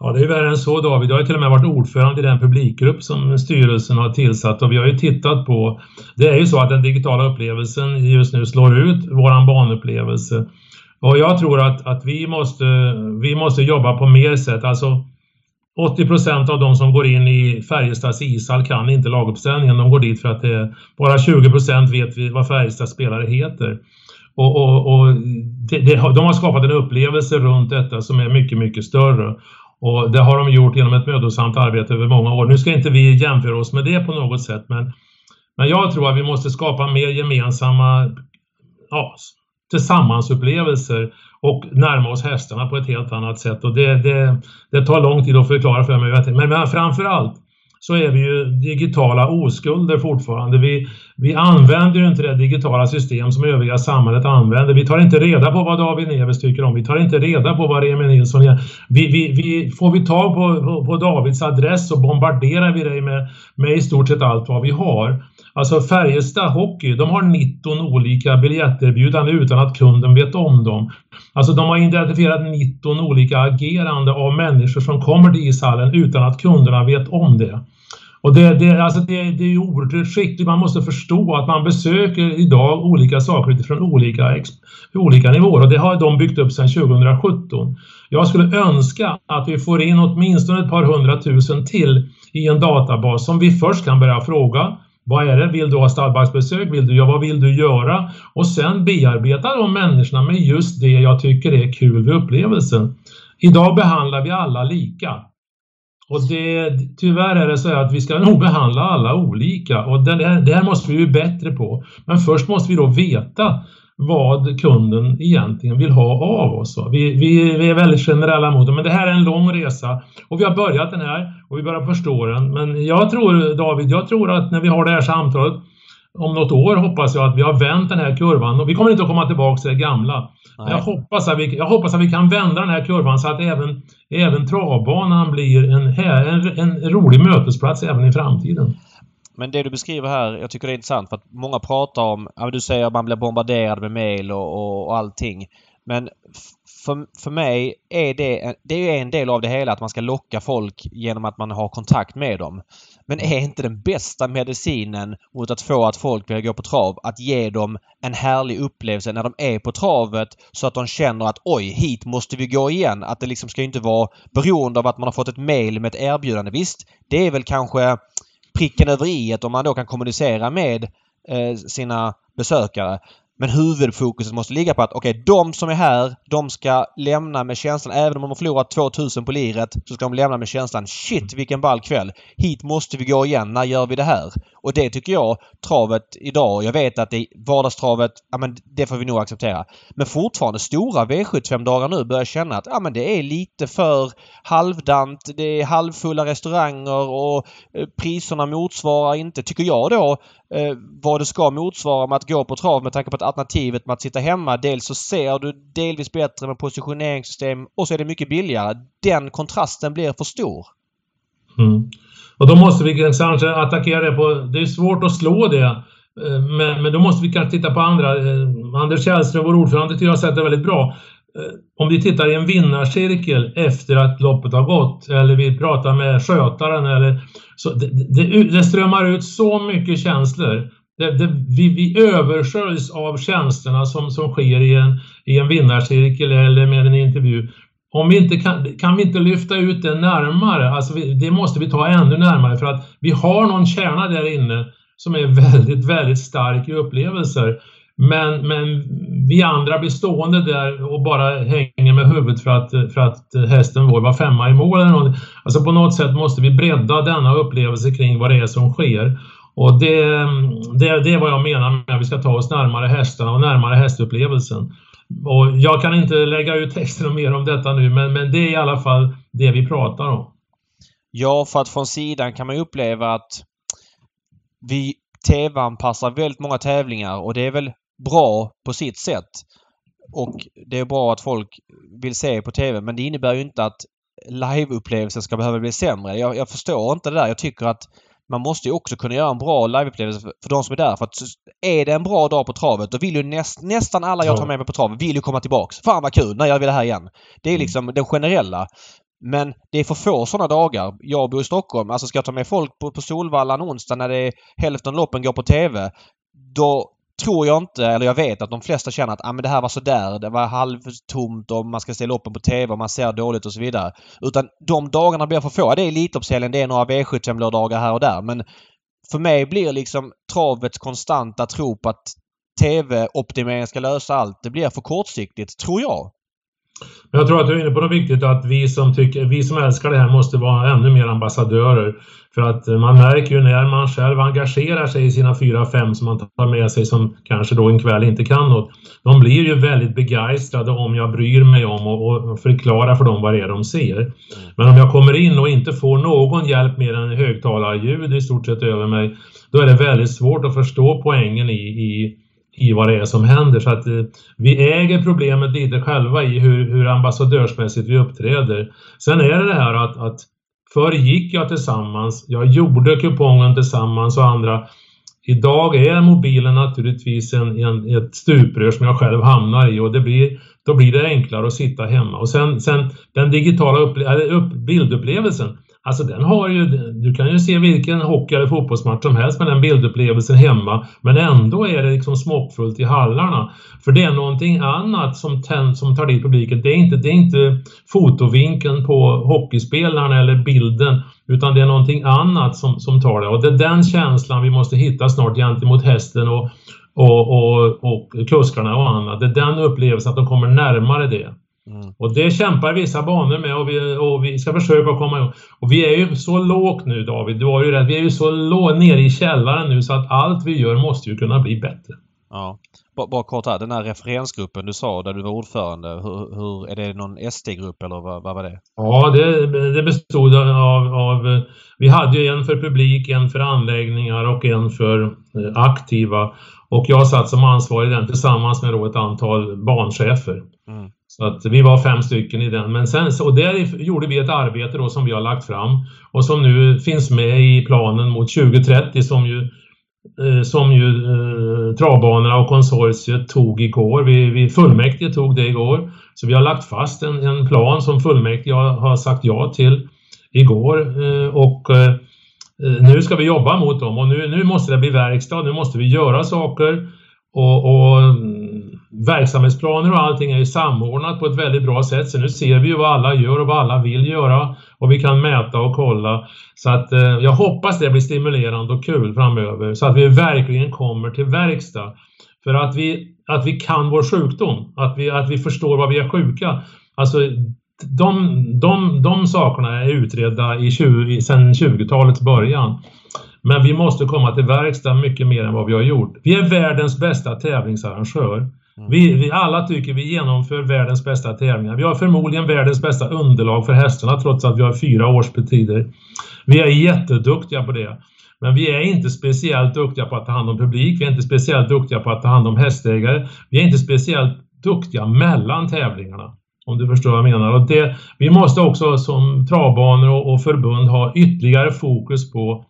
Ja, det är värre än så David. Jag har till och med varit ordförande i den publikgrupp som styrelsen har tillsatt och vi har ju tittat på... Det är ju så att den digitala upplevelsen just nu slår ut våran banupplevelse. Och jag tror att, att vi, måste, vi måste jobba på mer sätt. Alltså 80 procent av de som går in i Färjestads ishall kan inte laguppställningen. De går dit för att det bara 20 procent vet vad Färjestads spelare heter. Och, och, och det, det, de har skapat en upplevelse runt detta som är mycket, mycket större. Och det har de gjort genom ett mödosamt arbete över många år. Nu ska inte vi jämföra oss med det på något sätt, men, men jag tror att vi måste skapa mer gemensamma ja, tillsammansupplevelser och närma oss hästarna på ett helt annat sätt. Och det, det, det tar lång tid att förklara för mig. Men, men framför allt så är vi ju digitala oskulder fortfarande. Vi, vi använder ju inte det digitala system som övriga samhället använder. Vi tar inte reda på vad David Neves tycker om. Vi tar inte reda på vad Remi Nilsson gör. Vi, vi, vi, får vi tag på, på, på Davids adress så bombarderar vi dig med, med i stort sett allt vad vi har. Alltså Färjestad Hockey, de har 19 olika biljetterbjudanden utan att kunden vet om dem. Alltså de har identifierat 19 olika agerande av människor som kommer till ishallen utan att kunderna vet om det. Och det, det, alltså det, det är ju oerhört skickligt. Man måste förstå att man besöker idag olika saker utifrån olika, olika nivåer och det har de byggt upp sedan 2017. Jag skulle önska att vi får in åtminstone ett par hundratusen till i en databas som vi först kan börja fråga vad är det? Vill du ha stallbacksbesök? Vill du, ja, vad vill du göra? Och sen bearbeta de människorna med just det jag tycker är kul vid upplevelsen. Idag behandlar vi alla lika. Och det, tyvärr är det så att vi ska nog behandla alla olika och det, det här måste vi bli bättre på. Men först måste vi då veta vad kunden egentligen vill ha av oss. Vi, vi, vi, är väldigt generella mot det, men det här är en lång resa och vi har börjat den här och vi börjar förstå den. Men jag tror David, jag tror att när vi har det här samtalet om något år hoppas jag att vi har vänt den här kurvan och vi kommer inte att komma tillbaka till det gamla. Jag hoppas, att vi, jag hoppas att vi kan vända den här kurvan så att även, även travbanan blir en, en, en rolig mötesplats även i framtiden.
Men det du beskriver här, jag tycker det är intressant för att många pratar om, ja, du säger att man blir bombarderad med mail och, och, och allting. Men för, för mig är det, det är en del av det hela att man ska locka folk genom att man har kontakt med dem. Men är inte den bästa medicinen mot att få att folk vill gå på trav att ge dem en härlig upplevelse när de är på travet så att de känner att oj, hit måste vi gå igen. Att det liksom ska inte vara beroende av att man har fått ett mail med ett erbjudande. Visst, det är väl kanske pricken över i om man då kan kommunicera med eh, sina besökare. Men huvudfokuset måste ligga på att okej, okay, de som är här, de ska lämna med känslan, även om de har förlorat 2000 på liret, så ska de lämna med känslan Shit vilken ball kväll! Hit måste vi gå igen, när gör vi det här? Och det tycker jag travet idag, jag vet att det vardagstravet, ja men det får vi nog acceptera. Men fortfarande stora V75-dagar nu börjar känna att ja men det är lite för halvdant, det är halvfulla restauranger och eh, priserna motsvarar inte, tycker jag då, eh, vad det ska motsvara med att gå på trav med tanke på att alternativet med att sitta hemma, dels så ser du delvis bättre med positioneringssystem och så är det mycket billigare. Den kontrasten blir för stor.
Mm. Och då måste vi kanske attackera det på... Det är svårt att slå det. Eh, men, men då måste vi kanske titta på andra. Eh, Anders Källström, vår ordförande, tycker jag har sett det väldigt bra. Eh, om vi tittar i en vinnarcirkel efter att loppet har gått eller vi pratar med skötaren eller så det, det, det strömmar ut så mycket känslor. Det, det, vi, vi översköljs av känslorna som, som sker i en, i en vinnarcirkel eller med en intervju. Om vi inte kan, kan vi inte lyfta ut det närmare, alltså vi, det måste vi ta ännu närmare för att vi har någon kärna där inne som är väldigt, väldigt stark i upplevelser. Men, men vi andra blir stående där och bara hänger med huvudet för att, för att hästen vår var femma i mål. Eller något. Alltså på något sätt måste vi bredda denna upplevelse kring vad det är som sker. Och det, det, det är vad jag menar med att vi ska ta oss närmare hästarna och närmare hästupplevelsen. Och jag kan inte lägga ut texten mer om detta nu, men, men det är i alla fall det vi pratar om.
Ja, för att från sidan kan man uppleva att vi TV-anpassar väldigt många tävlingar och det är väl bra på sitt sätt. Och det är bra att folk vill se på TV men det innebär ju inte att liveupplevelsen ska behöva bli sämre. Jag, jag, förstår inte det där. Jag tycker att man måste ju också kunna göra en bra liveupplevelse för, de som är där. För att är det en bra dag på travet då vill ju näst, nästan alla jag tar med mig på travet vill ju komma tillbaks. Fan vad kul! När gör vi det här igen? Det är mm. liksom den generella. Men det är för få sådana dagar. Jag bor i Stockholm. Alltså ska jag ta med folk på, på Solvalla en onsdag när det är hälften loppen går på TV. Då tror jag inte, eller jag vet att de flesta känner att ah, men det här var sådär. Det var halvtomt och man ska se loppen på TV och man ser dåligt och så vidare. Utan de dagarna blir för få. Det är Elitloppshelgen, det är några V75-lördagar här och där. Men för mig blir liksom travets konstanta tro på att TV-optimering ska lösa allt. Det blir för kortsiktigt, tror jag.
Jag tror att du är inne på något viktigt att vi som, tycker, vi som älskar det här måste vara ännu mer ambassadörer. För att eh, man märker ju när man själv engagerar sig i sina fyra, fem som man tar med sig som kanske då en kväll inte kan något. De blir ju väldigt begeistrade om jag bryr mig om och, och förklarar för dem vad det är de ser. Men om jag kommer in och inte får någon hjälp mer än högtalarljud i stort sett över mig, då är det väldigt svårt att förstå poängen i, i i vad det är som händer. Så att eh, vi äger problemet lite själva i hur, hur ambassadörsmässigt vi uppträder. Sen är det det här att, att förr gick jag tillsammans, jag gjorde kupongen tillsammans och andra. Idag är mobilen naturligtvis en, en, ett stuprör som jag själv hamnar i och det blir, då blir det enklare att sitta hemma. Och sen, sen den digitala upple upp, bildupplevelsen Alltså den har ju, du kan ju se vilken hockey eller fotbollsmatch som helst med den bildupplevelsen hemma. Men ändå är det liksom smockfullt i hallarna. För det är någonting annat som, tänd, som tar dit publiken. Det är, inte, det är inte fotovinkeln på hockeyspelarna eller bilden. Utan det är någonting annat som, som tar det. Och det är den känslan vi måste hitta snart gentemot hästen och, och, och, och kuskarna och annat. Det är den upplevelsen att de kommer närmare det. Mm. Och det kämpar vissa banor med och vi, och vi ska försöka komma ihåg. Och vi är ju så lågt nu David, du har ju rätt. Vi är ju så lågt nere i källaren nu så att allt vi gör måste ju kunna bli bättre.
Ja. Bara, bara kort här, den här referensgruppen du sa där du var ordförande, hur, hur är det någon SD-grupp eller vad, vad, var det?
Ja, det, det bestod av, av, vi hade ju en för publik, en för anläggningar och en för eh, aktiva. Och jag satt som ansvarig den tillsammans med då ett antal banchefer. Mm. Så att vi var fem stycken i den. Men sen, och där gjorde vi ett arbete då som vi har lagt fram och som nu finns med i planen mot 2030 som ju, eh, som ju eh, travbanorna och konsortiet tog igår. Vi, vi fullmäktige tog det igår. Så vi har lagt fast en, en plan som fullmäktige har sagt ja till igår. Eh, och eh, eh, nu ska vi jobba mot dem och nu, nu måste det bli verkstad. Nu måste vi göra saker. och, och verksamhetsplaner och allting är ju samordnat på ett väldigt bra sätt. Så nu ser vi ju vad alla gör och vad alla vill göra och vi kan mäta och kolla. Så att eh, jag hoppas det blir stimulerande och kul framöver så att vi verkligen kommer till verkstad. För att vi, att vi kan vår sjukdom, att vi, att vi förstår vad vi är sjuka. Alltså de, de, de sakerna är utredda i 20, sedan 20-talets början. Men vi måste komma till verkstad mycket mer än vad vi har gjort. Vi är världens bästa tävlingsarrangör. Mm. Vi, vi, alla tycker vi genomför världens bästa tävlingar. Vi har förmodligen världens bästa underlag för hästarna trots att vi har fyra årspetider. Vi är jätteduktiga på det. Men vi är inte speciellt duktiga på att ta hand om publik. Vi är inte speciellt duktiga på att ta hand om hästägare. Vi är inte speciellt duktiga mellan tävlingarna. Om du förstår vad jag menar. Och det, vi måste också som travbanor och, och förbund ha ytterligare fokus på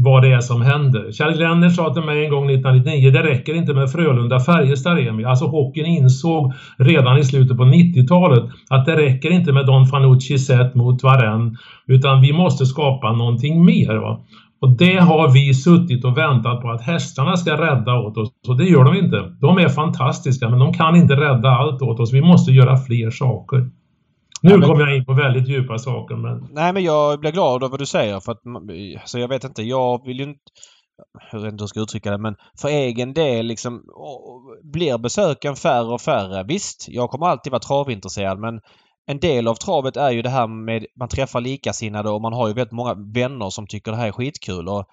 vad det är som händer. Kjell Glenner sa till mig en gång 1999, det räcker inte med Frölunda-Färjestad Remi. Alltså hockeyn insåg redan i slutet på 90-talet att det räcker inte med Don Fanucci sett mot Varenne, utan vi måste skapa någonting mer. Va? Och det har vi suttit och väntat på att hästarna ska rädda åt oss. Och det gör de inte. De är fantastiska, men de kan inte rädda allt åt oss. Vi måste göra fler saker. Nu ja, kommer jag in på väldigt djupa saker men...
Nej men jag blir glad av vad du säger för att alltså jag vet inte, jag vill ju inte hur jag ska uttrycka det men för egen del liksom blir besöken färre och färre. Visst, jag kommer alltid vara travintresserad men en del av travet är ju det här med man träffar likasinnade och man har ju väldigt många vänner som tycker det här är skitkul. Och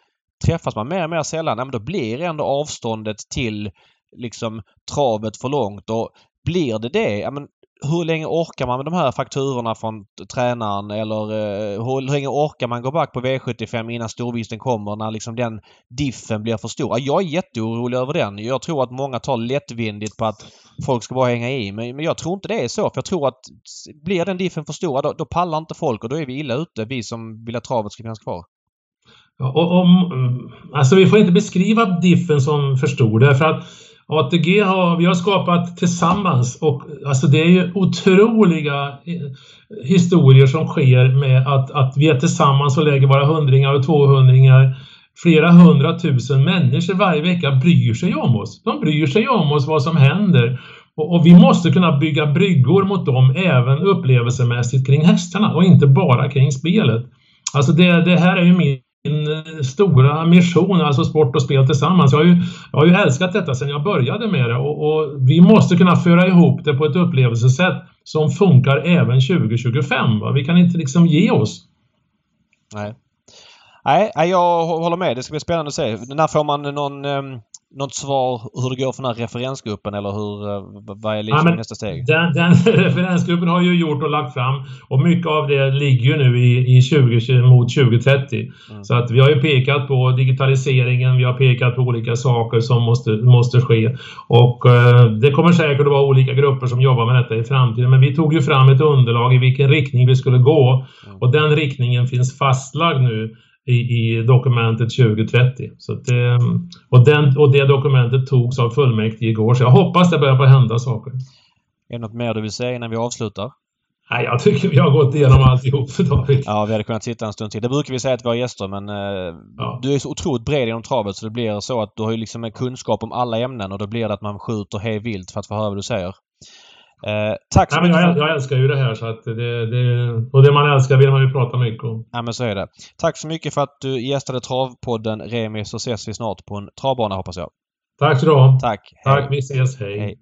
träffas man mer och mer sällan, ja, men då blir ändå avståndet till liksom travet för långt och blir det det, ja, men hur länge orkar man med de här fakturorna från tränaren eller eh, hur länge orkar man gå back på V75 innan storvinsten kommer när liksom den diffen blir för stor? Jag är jätteorolig över den. Jag tror att många tar lättvindigt på att folk ska bara hänga i. Men, men jag tror inte det är så. För jag tror att blir den diffen för stor, då, då pallar inte folk och då är vi illa ute, vi som vill att travet ska finnas kvar.
Och, om, mm, alltså vi får inte beskriva diffen som för stor därför att ATG har vi har skapat tillsammans och alltså det är ju otroliga eh, historier som sker med att, att vi är tillsammans och lägger våra hundringar och tvåhundringar. Flera hundratusen människor varje vecka bryr sig om oss. De bryr sig om oss, vad som händer. Och, och vi måste kunna bygga bryggor mot dem även upplevelsemässigt kring hästarna och inte bara kring spelet. Alltså det, det här är ju min min eh, stora mission, alltså sport och spel tillsammans. Jag har ju, jag har ju älskat detta sedan jag började med det och, och, vi måste kunna föra ihop det på ett upplevelsesätt som funkar även 2025. Va? Vi kan inte liksom ge oss.
Nej. Nej, jag håller med. Det ska bli spännande att se. När får man någon, ehm, något svar hur det går för den här referensgruppen eller hur, uh, vad är liksom ja, nästa steg?
Den, den referensgruppen har ju gjort och lagt fram och mycket av det ligger ju nu i, i 20, mot 2030. Mm. Så att vi har ju pekat på digitaliseringen, vi har pekat på olika saker som måste, måste ske. Och uh, det kommer säkert att vara olika grupper som jobbar med detta i framtiden. Men vi tog ju fram ett underlag i vilken riktning vi skulle gå mm. och den riktningen finns fastlagd nu i, i dokumentet 2030. Så det, och, den, och det dokumentet togs av fullmäktige igår, så jag hoppas det börjar hända saker.
Är det något mer du vill säga innan vi avslutar?
Nej, jag tycker vi har gått igenom alltihop för David.
Ja, vi hade kunnat sitta en stund till. Det brukar vi säga till våra gäster, men eh, ja. du är så otroligt bred inom travet så det blir så att du har ju liksom en kunskap om alla ämnen och då blir det att man skjuter hej vilt för att få höra vad du säger. Eh, tack så
Nej, mycket. Jag, jag, älskar ju det här så att det, det, och det man älskar vill man ju prata mycket om.
Ja men så är det. Tack så mycket för att du gästade Travpodden Remi så ses vi snart på en travbana hoppas jag.
Tack så du ha.
Tack.
Hej. Tack, vi ses. Hej. Hej.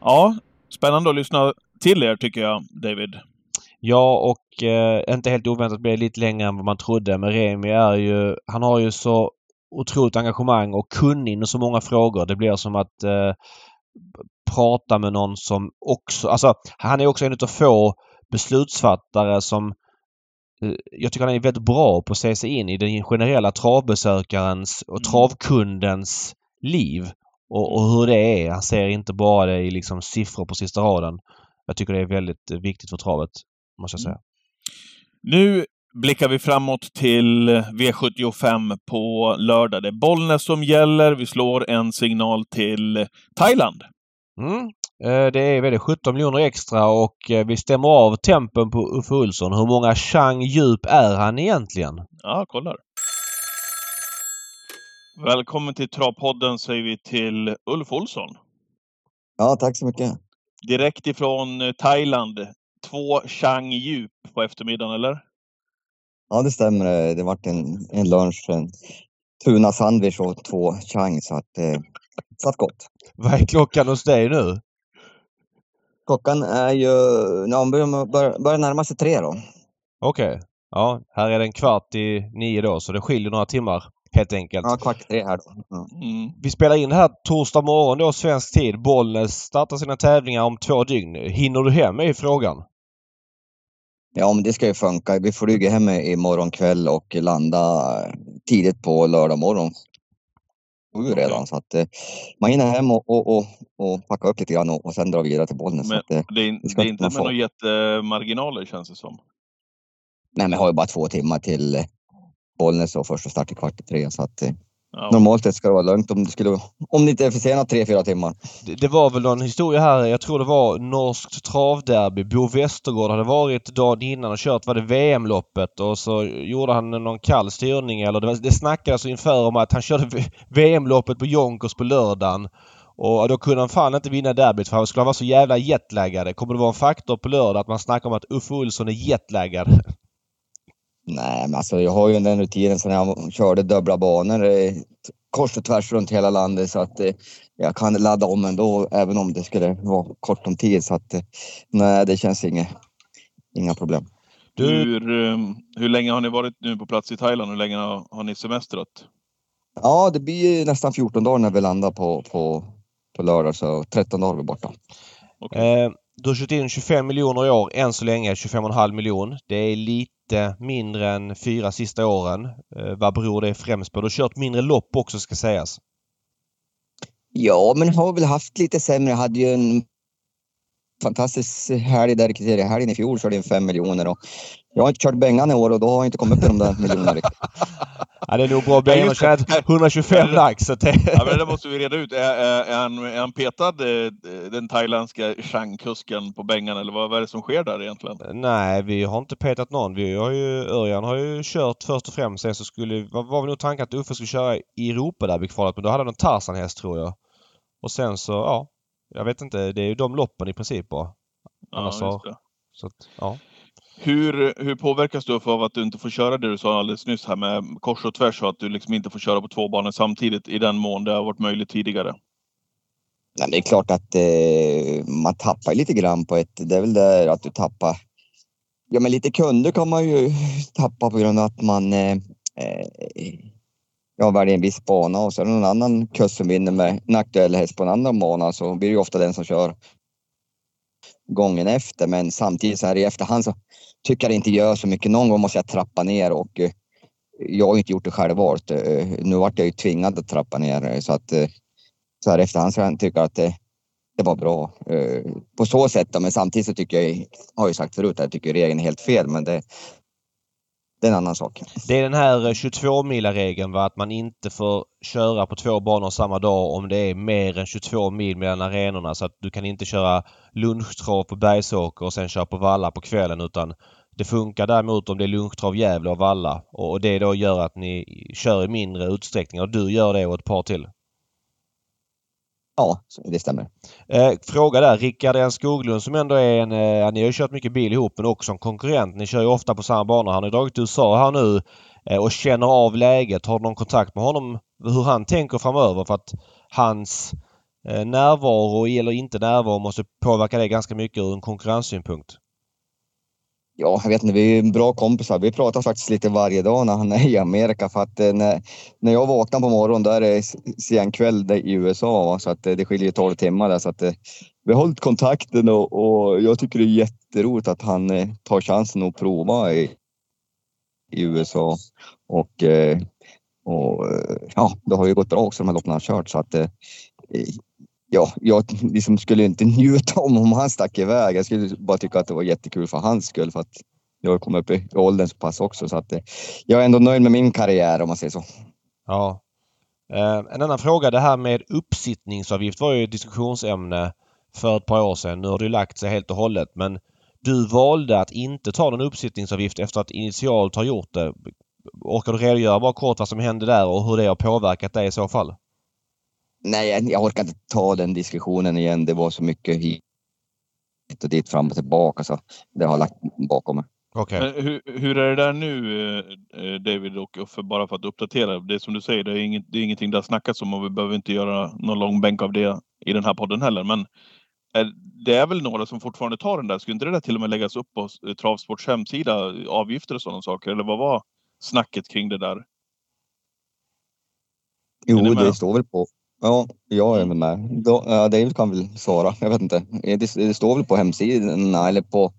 Ja, spännande att lyssna till er tycker jag, David.
Ja, och eh, inte helt oväntat blir det lite längre än vad man trodde. Men Remi är ju... Han har ju så otroligt engagemang och kunnig inom så många frågor. Det blir som att eh, prata med någon som också... Alltså, han är också en av få beslutsfattare som eh, jag tycker han är väldigt bra på att se sig in i den generella travbesökarens och mm. travkundens liv. Och, och, hur det är. Han ser inte bara det i liksom siffror på sista raden. Jag tycker det är väldigt viktigt för travet, måste jag säga. Mm.
Nu blickar vi framåt till V75 på lördag. Det är Bollnäs som gäller. Vi slår en signal till Thailand.
Mm. Eh, det är väl 17 miljoner extra och eh, vi stämmer av tempen på Uffe Olsson. Hur många chang djup är han egentligen?
Ja, kollar. Välkommen till Travpodden säger vi till Ulf Olsson.
Ja, tack så mycket.
Direkt ifrån eh, Thailand. Två chang djup på eftermiddagen, eller?
Ja, det stämmer. Det vart en, en lunch, en tuna sandwich och två chang så att eh, satt gott.
Vad är klockan hos dig nu?
Klockan är ju, ja, börjar, börjar närma sig tre då.
Okej. Okay. Ja, här är den kvart i nio då så det skiljer några timmar helt enkelt.
Ja, kvart tre här då. Mm.
Vi spelar in här torsdag morgon då svensk tid. Bollnäs startar sina tävlingar om två dygn. Hinner du hem i frågan?
Ja, men det ska ju funka. Vi flyger hem imorgon kväll och landa tidigt på lördag morgon sju redan. Så att eh, man hinner hem och, och, och, och packa upp lite grann och, och sen dra vidare till Bollnäs.
Men det, det, är, det, är inte med några jättemarginaler känns det som.
Nej, men jag har ju bara två timmar till eh, Bollnäs och första start i kvart i tre. Så att, eh, Ja. Normalt sett ska det vara lugnt om det, skulle, om det inte är försenat 3-4 timmar.
Det, det, var väl någon historia här, jag tror det var norskt travderby. Bo Westergård hade varit dagen innan och kört, var det VM-loppet och så gjorde han någon kall styrning eller det, det snackades inför om att han körde VM-loppet på Jonkers på lördagen. Och då kunde han fan inte vinna derbyt för han skulle vara så jävla jetlaggad. Kommer det vara en faktor på lördag att man snackar om att Uffe Olsson är jetlaggad?
Nej, men alltså jag har ju den rutinen sen jag körde dubbla banor eh, kors och tvärs runt hela landet så att eh, jag kan ladda om ändå även om det skulle vara kort om tid. Så att eh, nej, det känns inga, inga problem.
Du... Hur, ehm, hur länge har ni varit nu på plats i Thailand? Hur länge har ni semestrat?
Ja, det blir nästan 14 dagar när vi landar på, på, på lördag, så 13 dagar är vi borta.
Okay. Du har kört in 25 miljoner i år, än så länge 25,5 miljoner. Det är lite mindre än fyra sista åren. Eh, vad beror det främst på? Du har kört mindre lopp också ska sägas.
Ja, men har väl haft lite sämre. Jag hade ju en fantastisk helg där kriteriehelgen i fjol körde in fem miljoner och jag har inte kört Bengan i år och då har jag inte kommit upp i de där miljonerna riktigt.
Ja, det är nog bra. Har tjänat 125 lax.
Det... Ja, men det måste vi reda ut. Är, är, han, är han petad, eh, den thailändska Chang-kusken på Bengan eller vad, vad är det som sker där egentligen?
Nej, vi har inte petat någon. Vi har ju, Örjan har ju kört först och främst. Sen så skulle, var, var vi nog tanken att Uffe skulle köra i Europa där kvalat, men då hade han en Tarzan-häst tror jag. Och sen så, ja. Jag vet inte. Det är ju de loppen i princip bara.
Annars ja, så,
så att, ja.
Hur, hur påverkas du av att du inte får köra det du sa alldeles nyss här med kors och tvärs och att du liksom inte får köra på två banor samtidigt i den mån det har varit möjligt tidigare?
Nej, det är klart att eh, man tappar lite grann på ett... Det är väl det att du tappar... Ja, men lite kunder kan man ju tappa på grund av att man eh, eh, ja, väljer en viss bana och så är det någon annan kust som vinner med en aktuell häst på en annan bana så blir det ju ofta den som kör gången efter. Men samtidigt så här i efterhand så tycker jag det inte gör så mycket. Någon gång måste jag trappa ner och eh, jag har inte gjort det självvalt. Eh, nu vart jag ju tvingad att trappa ner eh, så att så här efterhand så jag tycka att det, det var bra på så sätt. Men samtidigt så tycker jag, har jag sagt förut, att jag tycker regeln är helt fel. Men det, det är en annan sak.
Det är den här eh, 22 mila regeln va? Att man inte får köra på två banor samma dag om det är mer än 22 mil mellan arenorna. Så att du kan inte köra lunchtrav på Bergsåker och sen köra på Valla på kvällen utan det funkar däremot om det är lunchtrav Gävle och Valla och det då gör att ni kör i mindre utsträckning och du gör det och ett par till.
Ja, det stämmer.
Eh, fråga där. Rickard N Skoglund som ändå är en... Eh, ni har ju kört mycket bil ihop men också en konkurrent. Ni kör ju ofta på samma banor. Han har dragit till USA här nu eh, och känner av läget. Har du någon kontakt med honom hur han tänker framöver? För att hans eh, närvaro eller inte närvaro måste påverka det ganska mycket ur en konkurrenssynpunkt.
Ja, jag vet inte, vi är bra kompisar. Vi pratar faktiskt lite varje dag när han är i Amerika för att eh, när, när jag vaknar på morgonen då är det sen kväll i USA va? så att eh, det skiljer 12 timmar där så att eh, vi har hållit kontakten och, och jag tycker det är jätteroligt att han tar chansen att prova i, i USA och, och ja, det har ju gått bra också de här loppen han kört så att ja, jag liksom skulle inte njuta om om han stack iväg. Jag skulle bara tycka att det var jättekul för hans skull för att jag har kommit upp i åldern så pass också så att eh, jag är ändå nöjd med min karriär om man säger så.
Ja. Eh, en annan fråga. Det här med uppsittningsavgift var ju ett diskussionsämne för ett par år sedan. Nu har det lagt sig helt och hållet men du valde att inte ta någon uppsittningsavgift efter att initialt ha gjort det. Orkar du redogöra bara kort vad som hände där och hur det har påverkat dig i så fall?
Nej, jag orkar inte ta den diskussionen igen. Det var så mycket hit och dit, fram och tillbaka, så det har lagt bakom mig.
Okay. Men hur, hur, är det där nu eh, eh, David och för, bara för att uppdatera. Det är som du säger, det är, inget, det är ingenting det har snackats om och vi behöver inte göra någon lång bänk av det i den här podden heller. Men är, det är väl några som fortfarande tar den där. Skulle inte det där till och med läggas upp på Travsports hemsida? Avgifter och sådana saker? Eller vad var snacket kring det där?
Jo, det står väl på, Ja, jag är mm. med. Då, ja, David kan väl svara. Jag vet inte. Det, det står väl på hemsidan eller på,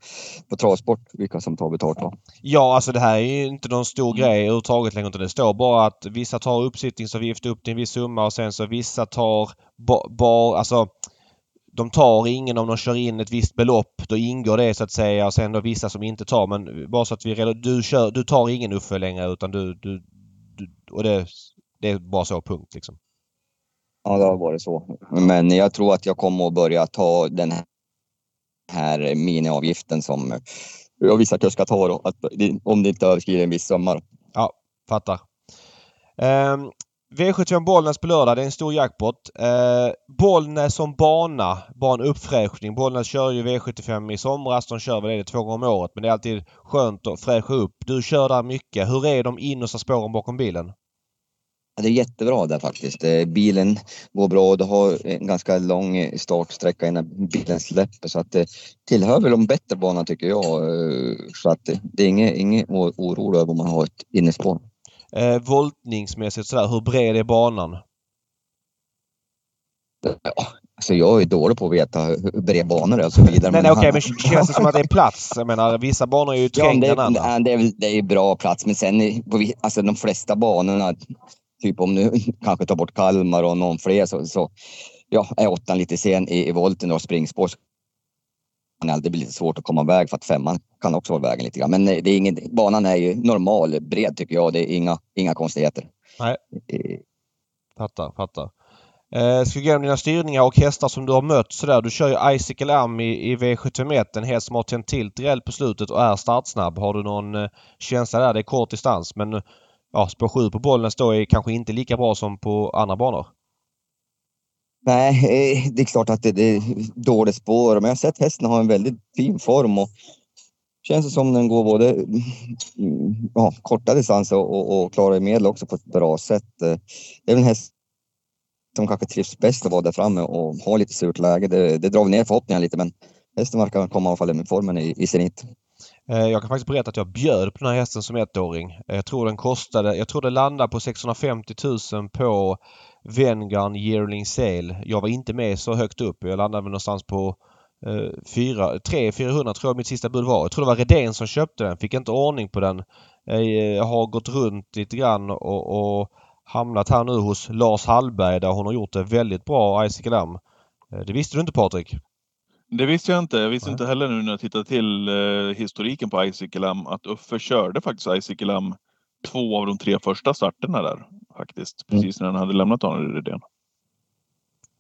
på Travsport vilka som tar betalt va?
Ja, alltså det här är ju inte någon stor mm. grej överhuvudtaget längre. Det står bara att vissa tar uppsittningsavgift upp till en viss summa och sen så vissa tar bara... Ba, alltså, de tar ingen om de kör in ett visst belopp. Då ingår det så att säga och sen då vissa som inte tar. Men bara så att vi. Du, kör, du tar ingen Uffe längre utan du... du, du och det, det är bara så punkt liksom.
Ja, det har varit så. Men jag tror att jag kommer att börja ta den här miniavgiften som jag vissa kuskar tar då, att, om det inte överskrider en viss summa.
Ja, fattar. Ehm, um, V75 Bollnäs på lördag. Det är en stor jackpot. Uh, Bollnäs som bana, bara en uppfräschning. Bollnäs kör ju V75 i somras. De kör väl det två gånger om året men det är alltid skönt att fräscha upp. Du kör där mycket. Hur är de innersta spåren bakom bilen?
Ja, det är jättebra där faktiskt. Eh, bilen går bra och du har en ganska lång startsträcka innan bilen släpper så att det tillhör väl de bättre banorna tycker jag. Eh, så att det är inget, inget oro över om man har ett innespår.
Eh, voltningsmässigt sådär, hur bred är banan?
Ja, alltså jag är dålig på att veta hur bred banor är och så vidare.
Nej, nej okej, men känns det som att det är plats? Jag menar, vissa banor är ju trängre ja, än
andra. Det är, det är bra plats, men sen på alltså de flesta banorna typ om nu kanske tar bort Kalmar och någon fler så, så ja, är åttan lite sen i, i volten och springspår det blir lite svårt att komma iväg för att femman kan också vara vägen lite grann. Men det är ingen, banan är ju normal, bred tycker jag. Det är inga, inga konstigheter.
Nej. Fattar, fattar. Eh, ska vi gå igenom dina styrningar och hästar som du har mött sådär. Du kör ju Icicle Am i, i V751. En häst som har tänt till rejält på slutet och är startsnabb. Har du någon eh, känsla där? Det är kort distans men ja, spår 7 på bollen står är kanske inte lika bra som på andra banor.
Nej, eh, det är klart att det, det är dåligt spår, men jag har sett hästen ha en väldigt fin form och känns det som den går både mm, ja, korta distanser och, och, klarar klarar medel också på ett bra sätt. Eh, det är en häst som kanske trivs bäst att vara där framme och ha lite surt läge. Det, det drar ner förhoppningarna lite men hästen verkar komma i alla fall med formen i, i sin hit.
Eh, jag kan faktiskt berätta att jag bjöd på den här hästen som ettåring. Eh, jag tror den kostade, jag tror det landade på 650 000 på Venngarn Yearling Sale. Jag var inte med så högt upp. Jag landade någonstans på eh, 300-400 tror jag mitt sista bud var. Jag tror det var Redén som köpte den. Fick inte ordning på den. Jag har gått runt lite grann och, och hamnat här nu hos Lars Hallberg där hon har gjort det väldigt bra, Isaac Det visste du inte Patrik?
Det visste jag inte. Jag visste Nej. inte heller nu när jag tittade till eh, historiken på Lam att Uffe körde faktiskt Lam två av de tre första starterna där faktiskt. Mm. Precis när han hade lämnat honom i Redén.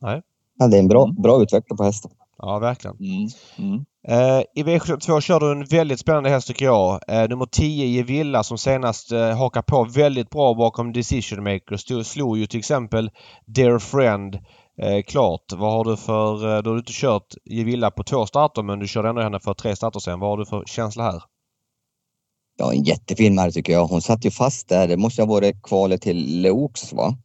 Nej. Ja, det är en bra, mm. bra utveckling på hästen.
Ja, verkligen. Mm. Mm. Uh, I V72 kör du en väldigt spännande häst tycker jag. Uh, nummer 10 Gevilla som senast uh, hakar på väldigt bra bakom Decision Maker. Slog ju till exempel Dear Friend eh, klart. Vad har du för... Uh, du har inte kört Gevilla på två starter men du körde ändå henne för tre starter sen. Vad har du för känsla här?
Ja, en jättefin märk tycker jag. Hon satt ju fast där. Det måste ha varit kvalet till Leox va?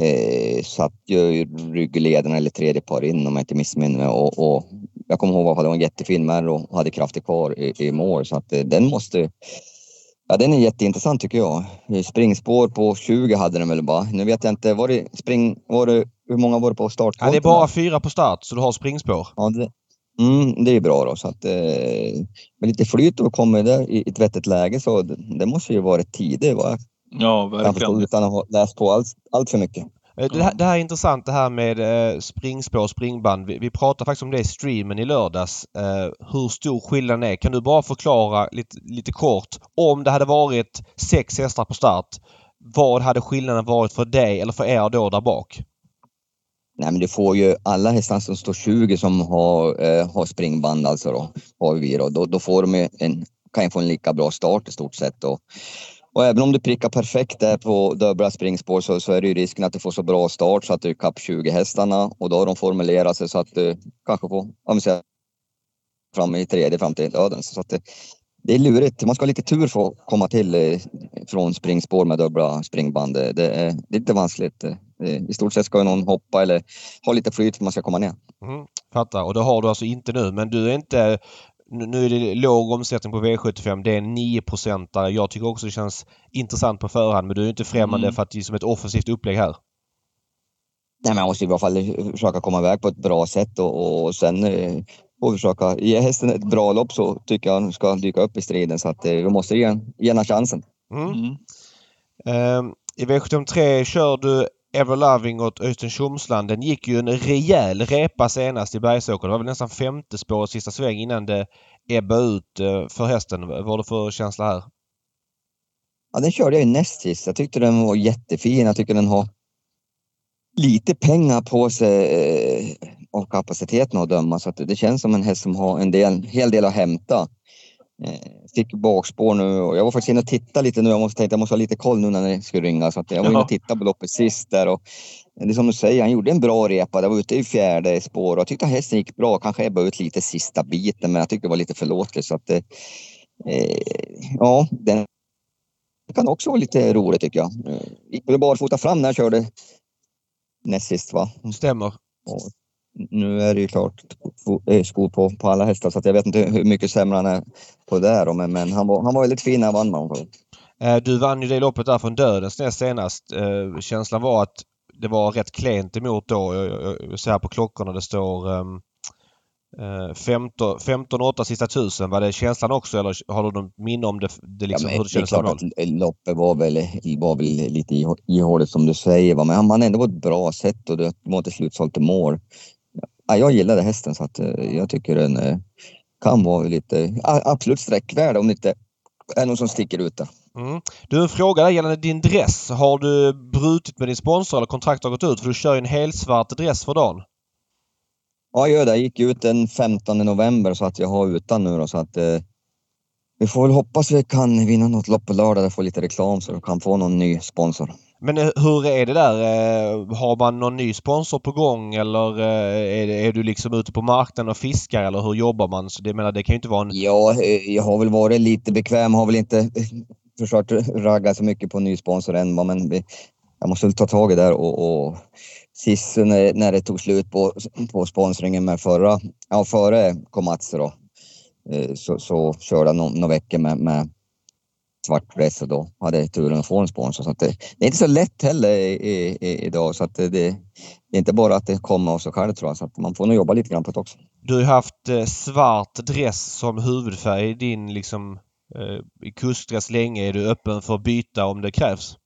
Eh, satt ju ryggleden eller tredje par in om jag inte missminner mig och, och jag kommer ihåg att det var en jättefin märr och hade krafter kvar i, i mål så att eh, den måste Ja, den är jätteintressant tycker jag. Springspår på 20 hade den väl bara. Nu vet jag inte, var det spring, var det, hur många var det på start?
Ja, det är bara fyra på start så du har springspår.
Ja, det, mm, det är bra då. Så att, eh, med lite flyt och kommer där i ett vettigt läge så det, det måste ju varit tidigt. Va?
Ja, verkligen.
utan att ha läst på allt, allt för mycket.
Eh, det här, det här, är intressant det här med eh, springspår och springband. Vi, vi pratade faktiskt om det i streamen i lördags. Eh, hur stor skillnaden är. Kan du bara förklara lite, lite kort om det hade varit sex hästar på start. Vad hade skillnaden varit för dig eller för er då där bak?
Nej men du får ju alla hästar som står 20 som har, eh, har springband alltså då, har vi då. Då, då får de en, kan ju få en lika bra start i stort sett. Och, och även om du prickar perfekt där på dubbla springspår så, så är det ju risken att du får så bra start så att du är kapp 20 hästarna och då har de formulerat sig så att du kanske får, om säger, fram i tredje fram till döden. Så att det, det är lurigt. Man ska ha lite tur för att komma till eh, från springspår med dubbla springband. Det är, det är lite vanskligt. Eh. I stort sett ska ju någon hoppa eller ha lite flyt för att man ska komma ner.
Mm, fattar. Och det har du alltså inte nu. Men du är inte nu är det låg omsättning på V75. Det är 9 där. Jag tycker också det känns intressant på förhand men du är inte främmande mm. för att det är som ett offensivt upplägg här.
Nej, men jag måste i alla fall försöka komma iväg på ett bra sätt och, och sen eh, vi försöka ge hästen ett bra lopp så tycker jag han ska dyka upp i striden så att eh, vi måste ge, ge honom chansen. Mm. Mm.
Uh, I V73 kör du Everloving åt Öystein Tjomsland. Den gick ju en rejäl repa senast i Bergsåker. Det var väl nästan femte spår sista sväng innan det ebbade ut eh, för hästen. Vad har du för känsla här?
Ja, den körde jag ju näst sist. Jag tyckte den var jättefin. Jag tycker den har lite pengar på sig eh, av kapaciteten att döma så att det känns som en häst som har en del, hel del att hämta. Eh, fick bakspår nu och jag var faktiskt inne och tittade lite nu. Jag måste tänka, jag måste ha lite koll nu när det skulle ringa så att jag var inne och tittade på loppet sist där och det är som du säger, han gjorde en bra repa. Det var ute i fjärde spår och jag tyckte hästen gick bra. Kanske ebbade ut lite sista biten, men jag tyckte det var lite förlåtligt så att eh, ja, den kan också vara lite rolig tycker jag. Gick väl barfota fram när jag körde näst sist va?
Stämmer.
Och nu är det ju klart eh, skor på, på alla hästar så jag vet inte hur mycket sämre han är på det. Men, men han, var, han var väldigt fin när han vann man.
Eh, du vann ju det loppet där från dödens näst senast. Eh, känslan var att det var rätt klent emot då. Jag ser här på klockorna det står 15, 15 8 sista tusen. Var det känslan också eller har du något minne om det, det liksom,
ja, hur det kändes? Det är klart att loppet var väl, var väl lite ihåligt som du säger. Men han vann ändå på ett bra sätt och det var till slut sålt mål ja, jag gillade hästen så att eh, jag tycker den eh, kan vara lite absolut sträckvärd om det inte är någon som sticker ut där.
Mm. Du, en fråga där gällande din dress. Har du brutit med din sponsor eller kontrakt har gått ut? För du kör ju en helsvart dress för dagen.
Ja, jag gör det. Jag gick ut den 15 november så att jag har utan nu då, så att eh, vi får väl hoppas vi kan vinna något lopp på lördag och få lite reklam så vi kan få någon ny sponsor.
Men eh, hur är det där? Eh, har man någon ny sponsor på gång eller eh, är, är du liksom ute på marknaden och fiskar eller hur jobbar man? Så det, menar, det kan ju inte vara en...
Ja, jag har väl varit lite bekväm. Har väl inte försökt ragga så mycket på en ny sponsor än. Men jag måste väl ta tag i det och, och sist när, när det tog slut på, på sponsringen med förra, ja före Komatsu då, så, så körde jag några veckor med, med svart dress och då hade turen att få en sponsor. Så att det, det är inte så lätt heller i, i, idag så att det, det, är inte bara att det kommer av sig själv tror jag. Så att man får nog jobba lite grann på det också.
Du har ju haft eh, svart dress som huvudfärg i din liksom eh, kustdress länge. Är du öppen för att byta om det krävs?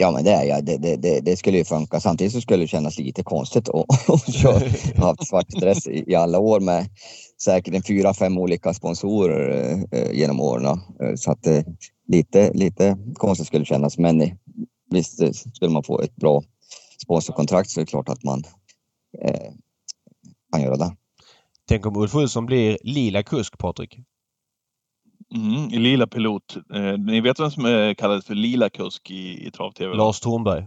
Ja men det är jag. Det, det, det, det, skulle ju funka. Samtidigt så skulle det kännas lite konstigt att, ha köra. Jag har haft svart dress i, i alla år med säkert en fyra, fem olika sponsorer eh, genom åren. Eh, så att eh, lite, lite konstigt skulle det kännas. Men eh, visst, eh, skulle man få ett bra sponsorkontrakt så är det klart att man eh, kan göra det.
Tänk om Ulf Olsson blir lila kusk, Patrik?
Mm, lila pilot. Eh, ni vet vem som är kallad för lila kusk i, i trav-tv?
Lars Thornberg.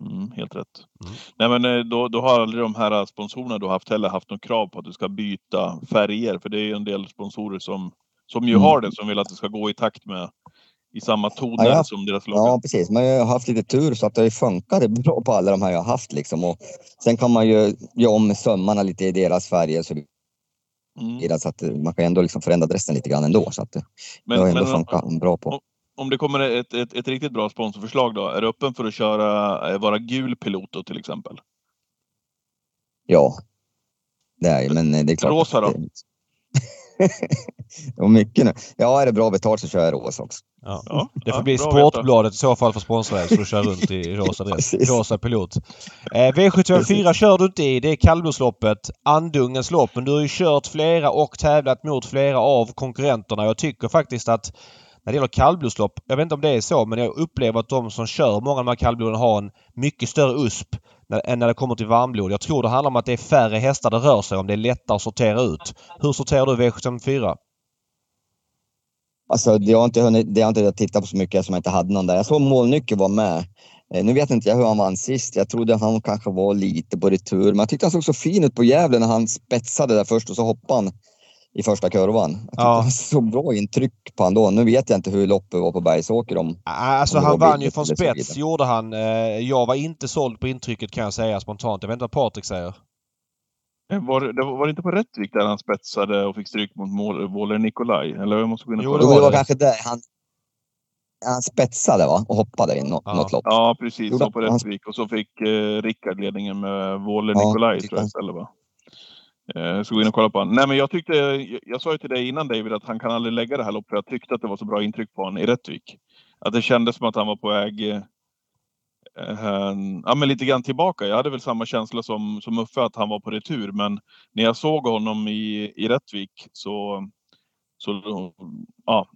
Mm, helt rätt. Mm. Nej, men eh, då, då har aldrig de här sponsorerna du haft heller haft något krav på att du ska byta färger. För det är ju en del sponsorer som, som ju mm. har det, som vill att det ska gå i takt med i samma toner ja, som deras logga.
Ja, precis. Men jag har haft lite tur så att det funkade bra på alla de här jag har haft. Liksom. Och sen kan man ju göra om sömmarna lite i deras färger. Så Mm. Så att man kan ändå liksom förändra dressen lite grann ändå. Så att men, det har ändå funkat bra på
om det kommer ett, ett, ett, riktigt bra sponsorförslag då, är du öppen för att köra, eh, vara gul pilot då till exempel?
Ja, det är men det är klart.
Rosa då?
Det... mycket nu. Ja, är det bra betalt så kör jag rosa också.
Ja. ja det får ja, bli Sportbladet i så fall för sponsra så du kör runt i rosa dress. rosa pilot. Eh, V754 kör du inte i. Det är kallblodsloppet. Andungens lopp. Men du har ju kört flera och tävlat mot flera av konkurrenterna. Jag tycker faktiskt att när det gäller kallblodslopp, jag vet inte om det är så, men jag upplever att de som kör många av de här kallbloden har en mycket större USP när, än när det kommer till varmblod. Jag tror det handlar om att det är färre hästar det rör sig om. Det är lättare att sortera ut. Hur sorterar du V754?
Alltså, det har inte hunnit, det har inte tittat på så mycket som jag inte hade någon där. Jag såg Målnyckel var med. Eh, nu vet inte jag hur han vann sist. Jag trodde han kanske var lite på retur, men jag tyckte han såg så fin ut på Gävle när han spetsade där först och så hoppade han i första kurvan. Jag ja. det så bra intryck på honom då. Nu vet jag inte hur loppet var på Bergsåker. Om,
alltså om han vann ju från spets gjorde han. Eh, jag var inte såld på intrycket kan jag säga spontant. Jag vet inte vad Patrik säger.
Eh, var det, var det inte på Rättvik där han spetsade och fick stryk mot Wåhler Nikolaj? Eller jag måste gå in
och jo, det var, det var kanske där han, han spetsade va? och hoppade i något,
ja.
något lopp.
Ja precis, så på Rättvik. Och så fick eh, Rickard ledningen med Wåhler ja, Nikolaj tror jag istället va? Jag ska gå in och kolla på honom. Nej, men jag tyckte, jag sa ju till dig innan David att han kan aldrig lägga det här loppet. Jag tyckte att det var så bra intryck på honom i Rättvik. Att det kändes som att han var på väg äh, ja, men lite grann tillbaka. Jag hade väl samma känsla som, som Uffe att han var på retur. Men när jag såg honom i, i Rättvik så, så ja,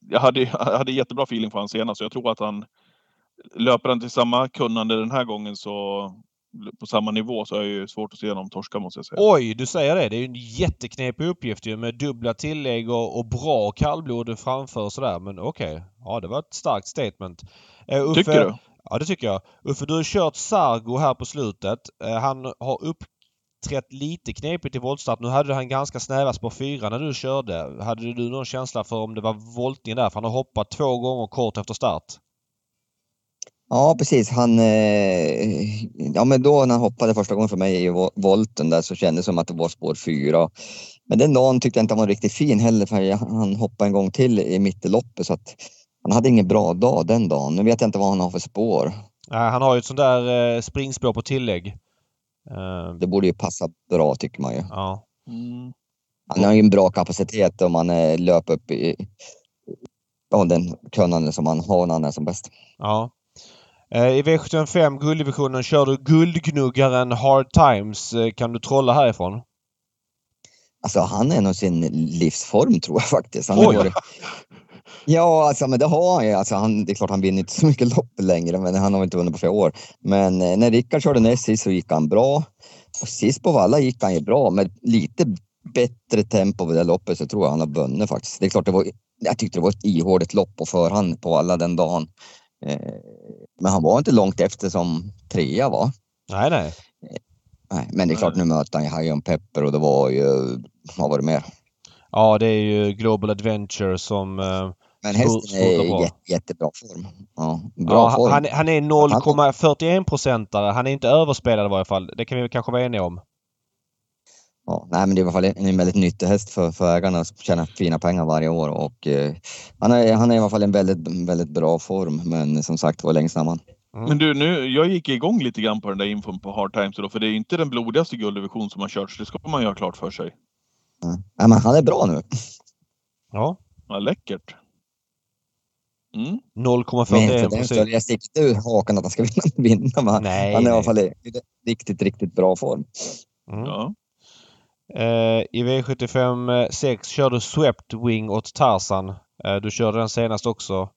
jag hade, jag hade jättebra feeling för honom senast. Så jag tror att han löper han till samma kunnande den här gången så på samma nivå så är det ju svårt att se dem torska måste jag säga.
Oj, du säger det. Det är ju en jätteknepig uppgift ju med dubbla tillägg och, och bra kallblod framför och sådär. Men okej. Okay. Ja, det var ett starkt statement.
Uh, Uffe, tycker du?
Ja, det tycker jag. Uffe, du har kört Sargo här på slutet. Eh, han har uppträtt lite knepigt i voltstart. Nu hade han ganska snäva spår 4 när du körde. Hade du någon känsla för om det var voltning där? För han har hoppat två gånger kort efter start.
Ja, precis. Han, eh, ja, men då när han hoppade första gången för mig i volten där så kändes det som att det var spår fyra. Men den dagen tyckte jag inte han var riktigt fin heller för han hoppade en gång till i mitteloppet så att han hade ingen bra dag den dagen. Nu vet jag inte vad han har för spår.
Nej, han har ju ett sånt där eh, springspår på tillägg.
Uh... Det borde ju passa bra tycker man ju. Ja. Mm. Han har ju en bra kapacitet om han eh, löper upp i ja, den kunnande som han har när han är som bäst.
Ja. Eh, I V75 gulddivisionen kör du guldgnuggaren Hard Times. Eh, kan du trolla härifrån?
Alltså han är nog sin livsform tror jag faktiskt. Han Oj! Varit... Ja, alltså, men det har han ju. Alltså, han, det är klart han vinner inte så mycket lopp längre, men han har inte vunnit på flera år. Men eh, när Rickard körde näst sist så gick han bra. Och sist på Valla gick han ju bra, med lite bättre tempo på det loppet så tror jag han har vunnit faktiskt. Det är klart, det var, jag tyckte det var ett ihåligt lopp på förhand på alla den dagen. Eh, men han var inte långt efter som trea va?
Nej, nej.
nej men det är klart, nu möter han ju Hajon Pepper och det var ju, vad var det mer?
Ja, det är ju Global Adventure som, eh,
Men hästen är jätte, jättebra form. Ja, bra
Ja,
form.
han, han är 0,41 procentare. Han är inte överspelad i varje fall. Det kan vi kanske vara eniga om.
Ja, nej, men det är i alla fall en, väldigt nyttig häst för, för ägarna att tjäna fina pengar varje år och eh, han, är, han är i alla fall en väldigt, väldigt bra form. Men som sagt var längst fram han.
Mm.
Men du, nu, jag gick igång lite grann på den där infon på Hard Times då, för det är inte den blodigaste gulddivision som har körts. Det ska man ju ha klart för sig.
Ja. Nej, men han är bra nu.
Ja.
Ja, läckert. Mm.
Men
0,41
för den
procent.
skull, jag inte ur hakan att han ska vinna. vinna men
Nej,
han är i alla
nej.
fall i riktigt, riktigt bra form.
Mm.
Ja.
Eh, I V75 6 kör du Swept Wing åt Tarzan. Eh, du körde den senast också.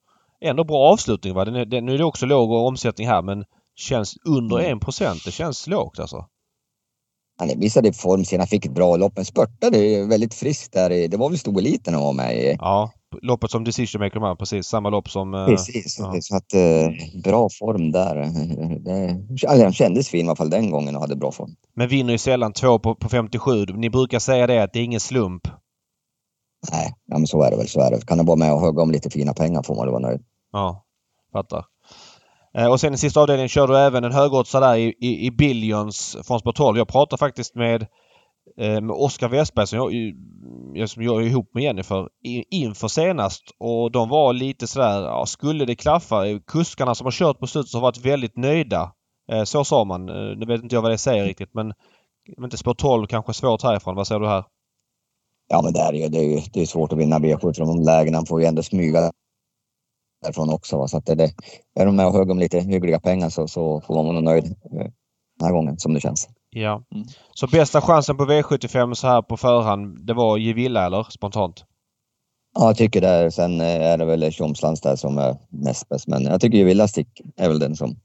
Ändå bra avslutning va? Den är, den, nu är det också låg omsättning här men känns under
Mm.
1 Det känns lågt alltså.
Han visade form sen han fick ett bra lopp, men spurtade väldigt friskt där. Det var väl stoeliten han var med i.
Ja, loppet som Decision Maker här, precis. Samma lopp som... eh,
Precis,
ja.
så att eh, bra form där. Det, alltså, han kändes fin i alla fall den gången och hade bra form.
Men vinner ju sällan två på, på 57. Ni brukar säga det att det är ingen slump.
Nej, ja, men så är det väl. Så är det. Kan han vara med och hugga om lite fina pengar får man väl vara nöjd.
Ja, fattar. Eh, och sen i sista avdelningen kör du även en högoddsare där i, i, i Billions från Sport 12. Jag pratade faktiskt med, eh, med Oskar Westberg som jag, eh, som jag är ihop med Jennifer inför senast och de var lite sådär, ja, skulle det klaffa? Kuskarna som har kört på slutet har varit väldigt nöjda. Så sa man. Nu vet inte jag vad det säger riktigt men men inte spår 12 kanske svårt härifrån. Vad säger du här?
Ja, men det är ju, det är ju det är svårt att vinna V7 från de lägena. Han får ju ändå smyga därifrån också. Va? Så att det, det, är de med och hugger om lite hyggliga pengar så, så får man vara nöjd eh, den här gången som det känns.
Ja.
Mm.
Så bästa chansen på V75 så här på förhand, det var Gevilla eller spontant?
Ja, jag tycker det. Sen eh, är det väl Tjomslands där som är näst bäst. Men jag tycker ju Villa Stick är väl den som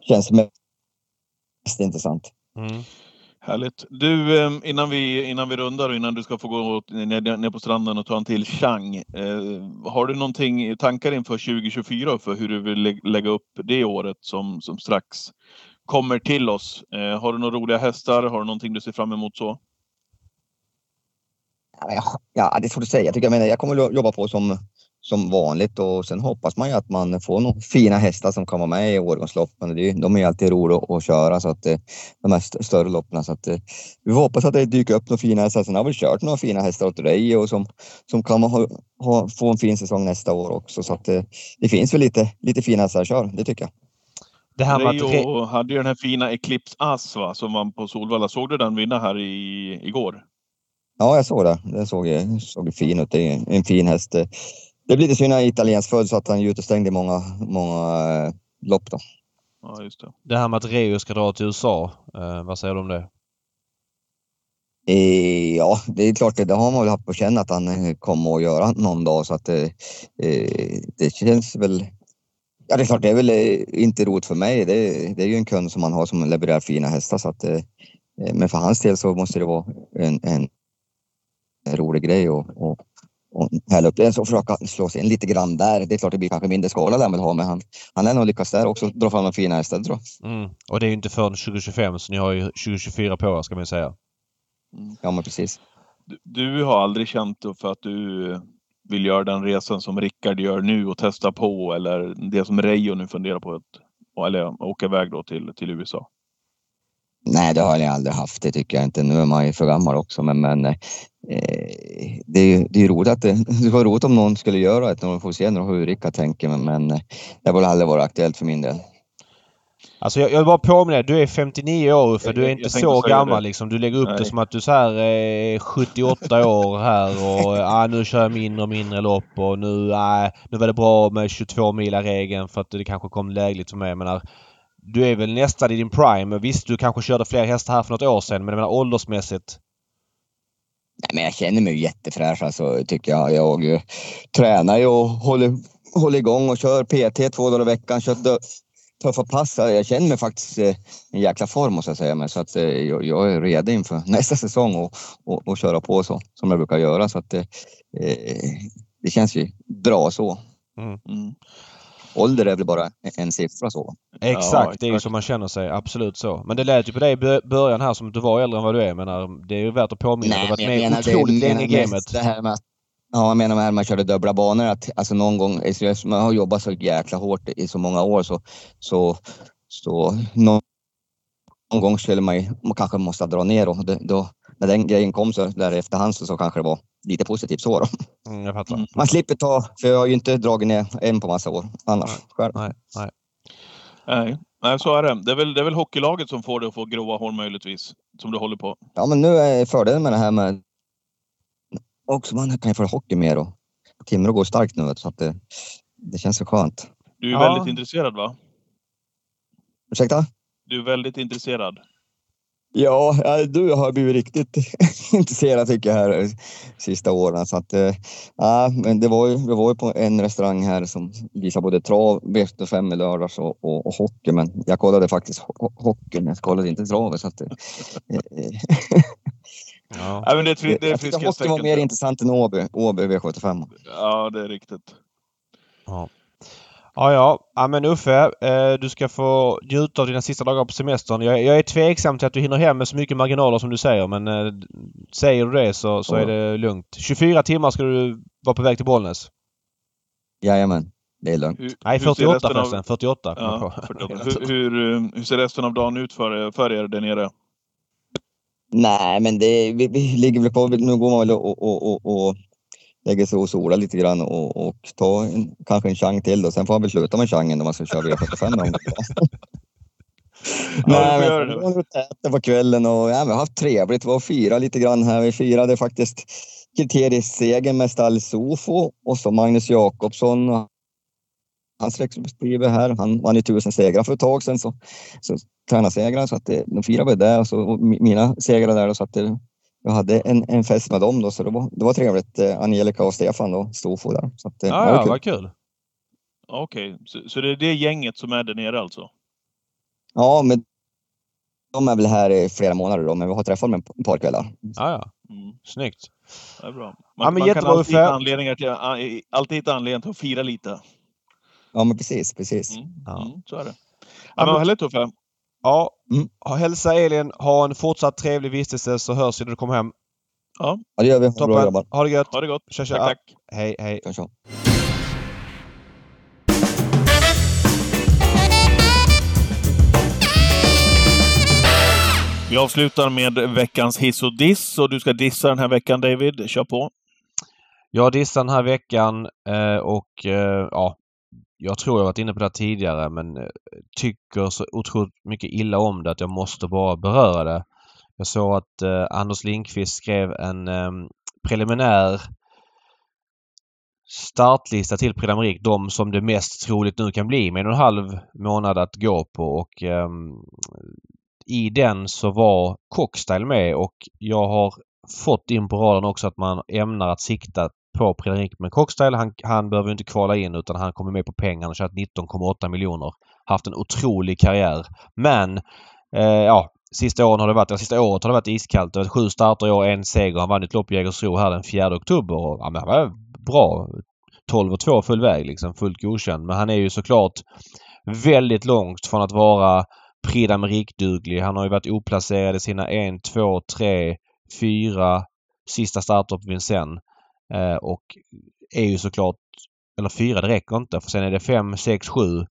känns mest intressant.
Mm.
Härligt. Du, ehm, innan vi, innan vi rundar och innan du ska få gå eh, ner, ner på stranden och ta en till Chang. Eh, har du någonting i tankar inför 2024 för hur du vill lägga upp det året som, som strax kommer till oss? Eh, har du några roliga hästar? Har du någonting du ser fram emot så?
Ja, Ja, det får du säga. Jag, tycker, jag, menar, jag kommer att jobba på som, som vanligt och sen hoppas man ju att man får några fina hästar som kan vara med i årgångsloppen. Det är ju- De är ju alltid roliga att, köra, så att, eh, de här st- större loppen. Så att, eh, vi hoppas att det dyker upp några fina hästar. Sen har vi kört några fina hästar åt dig och som, som kan ha, ha, få en fin säsong nästa år också. Så att, eh, det finns väl lite, lite fina hästar att köra, det tycker jag.
Det här att...
Reijo hade ju den här fina Eclipse As va, som vann på Solvalla. Såg du den vinna här i, igår?
Ja, jag såg det. Den såg, såg fin ut. Det är en- en fin häst. Det blir lite synd att han är italiensk född så att han är utestängd i många, många eh, lopp. Då.
Ja, just det.
Det här med att Reo ska dra till USA. Eh, vad säger du om det?
Eh, ja, det är klart, det, det har man väl haft på känn att han eh, kommer att göra någon dag så att eh, eh, det känns väl. Ja, det är klart, det är väl eh, inte roligt för mig. Det, det är ju en kund som man har som levererar fina hästar så att. Men för hans del så måste det vara en, en, en rolig grej och, och, och hälla upp det och försöka slå sig in lite grann där. Det är klart, det blir kanske mindre skala där han vill ha, men han, han är nog lyckas där också dra fram de fina hästar, tror jag.
Mm. Och det är ju inte förrän 2025 så ni har ju 2024 på er ska man säga.
Ja, men precis.
Du, du har aldrig känt då för att du vill göra den resan som Rickard gör nu och testa på eller det som Reijo nu funderar på att eller åka iväg då till, till USA?
Nej, det har jag aldrig haft. Det tycker jag inte. Nu är man ju för gammal också, men, men eh, det är ju det är roligt att det, det vara roligt om någon skulle göra det. Någon får se hur Rickard tänker, men, men eh, det har väl aldrig varit aktuellt för min del.
Alltså jag, jag vill bara påminna dig, du är 59 år Uffe.
Jag-
Du är inte så gammal
det.
liksom. Du lägger upp det
Nej.
som att du så här är 78 år här och ah, nu kör jag mindre och mindre lopp och nu, ah, nu var det bra med 22 mila regeln för att det kanske kom lägligt för mig. Jag menar, du är väl nästan i din prime. Visst, du kanske körde fler hästar här för något år sedan men jag menar åldersmässigt.
Nej, men jag känner mig jättefräsch alltså, tycker jag. Jag eh, tränar ju och håller, håller igång och kör PT två dagar i veckan. Kör tuffa pass. Jag känner mig faktiskt eh, i jäkla form måste jag säga. Men så att, eh, jag, jag är redo inför nästa säsong och, och, och köra på så som jag brukar göra. Så att, eh, eh, det känns ju bra så.
Mm.
Ålder är väl bara en siffra så.
Exakt, det är ju så man känner sig. Absolut så. Men det lät ju på dig i bö- början här som att du var äldre än vad du är. Men det är ju värt att påminna. du har varit med otroligt länge i gamet.
det här med att Ja, jag menar när man körde dubbla banor att alltså någon gång, alltså, man har jobbat så jäkla hårt i så många år så, så, så någon, någon gång skulle man ju, man kanske måste dra ner och då, då, när den grejen kom så där i efterhand så, så kanske det var lite positivt så då.
Mm, jag fattar.
Man slipper ta, för jag har ju inte dragit ner en på massa år annars själv.
Nej, nej.
Nej, nej så är det. Det är, väl, det är väl hockeylaget som får det att få gråa hår möjligtvis. Som du håller på.
Ja, men nu är fördelen med det här med också man kan ju få hockey mer och Timrå går starkt nu så att det, det känns så skönt.
Du är
Ja.
väldigt intresserad va?
Ursäkta?
Du är väldigt intresserad.
Ja, ja, du har blivit riktigt intresserad tycker jag här de sista åren. Så att, eh, ja, men det var ju, vi var ju på en restaurang här som visar både trav, V75 i lördags och, och, och hockey. Men jag kollade faktiskt ho hockeyn, jag kollade inte travet. Så att, eh, eh,
Ja.
Nej, men det det
jag tyckte hockeyn var mer intressant än Åby, Åby V75.
Ja, det är riktigt.
Ja. Ja, ja. ja men Uffe, eh, du ska få njuta av dina sista dagar på semestern. Jag, jag är tveksam till att du hinner hem med så mycket marginaler som du säger men eh, säger du det så, så är det lugnt. 24 timmar ska du vara på väg till Bollnäs.
Jajamän, det är lugnt.
Hur,
Nej,
hur ser
48
resten av-
förresten. 48. kom jag
Ja, hur, hur, eh, hur ser resten av dagen ut för, för er där nere?
Nej, men det, vi, vi ligger väl på, nu går man väl och, och, och, och lägger sig och solar lite grann och, och tar en, kanske en chang till då. Sen får man väl sluta med changen när man ska köra V75 någon gång. Nej, men
det.
var och på kvällen och ja, vi har haft trevligt. Vi var och firade lite grann här. Vi firade faktiskt kriteriesegern med stall Sofo och så Magnus Jakobsson. och Hans respektive här. Han vann ju tusen segrar för ett tag sedan. Så, så tränarsegrar så att det, de firade vi där och så och mi- mina segrar där. Så att det, jag hade en, en fest med dem då, så det var, det var trevligt. Eh, Angelica och Stefan då, Stofo där. Så att, det
Ja,
kul.
vad kul.
Okej, så, så det är det gänget som är där nere alltså?
Ja, men de är väl här i flera månader då, men vi har träffat dem ett par kvällar.
Ja, ja.
Mm,
Snyggt.
det är bra. Man,
Ja, men
man
jättebra,
kan alltid hitta anledningar till, alltid hitta anledning till att fira lite.
Ja, men precis, precis.
Mm,
Ja.
mm, så är det.
Ja,
men- vad härligt Uffe.
Ja.
Mm.
Hälsa Elin. Ha en fortsatt trevlig vistelse så hörs vi när du kommer hem.
Ja, det gör vi. Bra
Toppen.
jobbat.
Ha det gött.
Ha det gott.
Tja, tja.
Tack, tack.
Hej, hej.
Kanske.
Vi avslutar med veckans hiss och diss och du ska dissa den här veckan David. Kör på.
Jag dissar den här veckan eh, och eh, ja, jag tror jag varit inne på det här tidigare men eh, tycker så otroligt mycket illa om det att jag måste bara beröra det. Jag såg att eh, Anders Lindqvist skrev en eh, preliminär startlista till Prix d'Amérique. De som det mest troligt nu kan bli med en och en halv månad att gå på och eh, i den så var Cockstyle med och jag har fått in på raden också att man ämnar att sikta på Prix d'Amérique med Cockstyle. Han, han behöver inte kvala in utan han kommer med på pengarna. Han har tjänat 19,8 miljoner. Haft en otrolig karriär. Men eh, ja, sista åren har det varit, ja, sista året har det varit iskallt. Det har varit sju starter i år, en seger. Han vann ett lopp i Jägersro här den 4 oktober. Och, ja, men han var bra. 12 och 2 full väg liksom. Fullt godkänd. Men han är ju såklart väldigt långt från att vara Prix d'Amérique-duglig. Han har ju varit oplacerad i sina 1, 2, 3, 4 sista starter på Vincennes. Eh, och är ju såklart, eller fyra det räcker inte för sen är det 5, 6, 7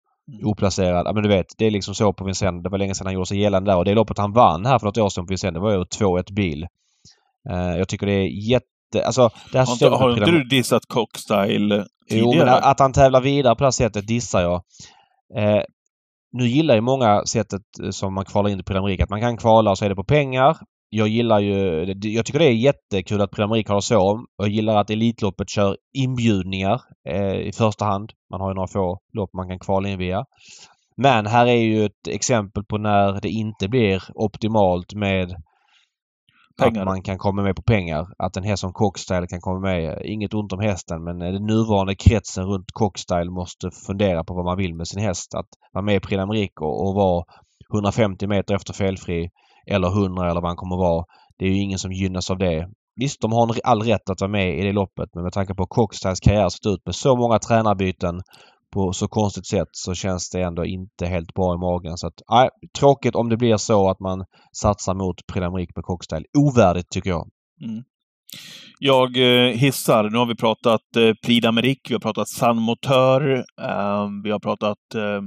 oplacerad. Ja men du vet, det är liksom så på Vincennes. Det var länge sedan han gjorde sig gällande där och det loppet han vann här för något år sedan på Vincennes det var ju 2-1 bil. Eh, jag tycker det är jätte... Alltså det här
Har inte, har inte du dissat Cockstyle
Jo, men
tidigare?
att han tävlar vidare på det här sättet dissar jag. Eh, nu gillar ju många sättet som man kvalar in till Prix. Att man kan kvala och så är det på pengar. Jag gillar ju... Jag tycker det är jättekul att Prix d'Amérique har så. Jag gillar att Elitloppet kör inbjudningar eh, i första hand. Man har ju några få lopp man kan kvala in via. Men här är ju ett exempel på när det inte blir optimalt med
Pengar.
att man kan komma med på pengar. Att en häst som Cockstyle kan komma med. Inget ont om hästen men den nuvarande kretsen runt Cockstyle måste fundera på vad man vill med sin häst. Att vara med i Prix och, och vara 150 meter efter felfri eller 100 eller vad han kommer vara. Det är ju ingen som gynnas av det. Visst, de har all rätt att vara med i det loppet men med tanke på Cockstyles karriär sett ut med så många tränarbyten på så konstigt sätt så känns det ändå inte helt bra i magen. Så att, nej, tråkigt om det blir så att man satsar mot Prix d'Amérique med Cockstyle. Ovärdigt tycker jag.
Mm. Jag eh, hissar. Nu har vi pratat eh, Prix d'Amérique, vi har pratat San Motör, eh, vi har pratat eh,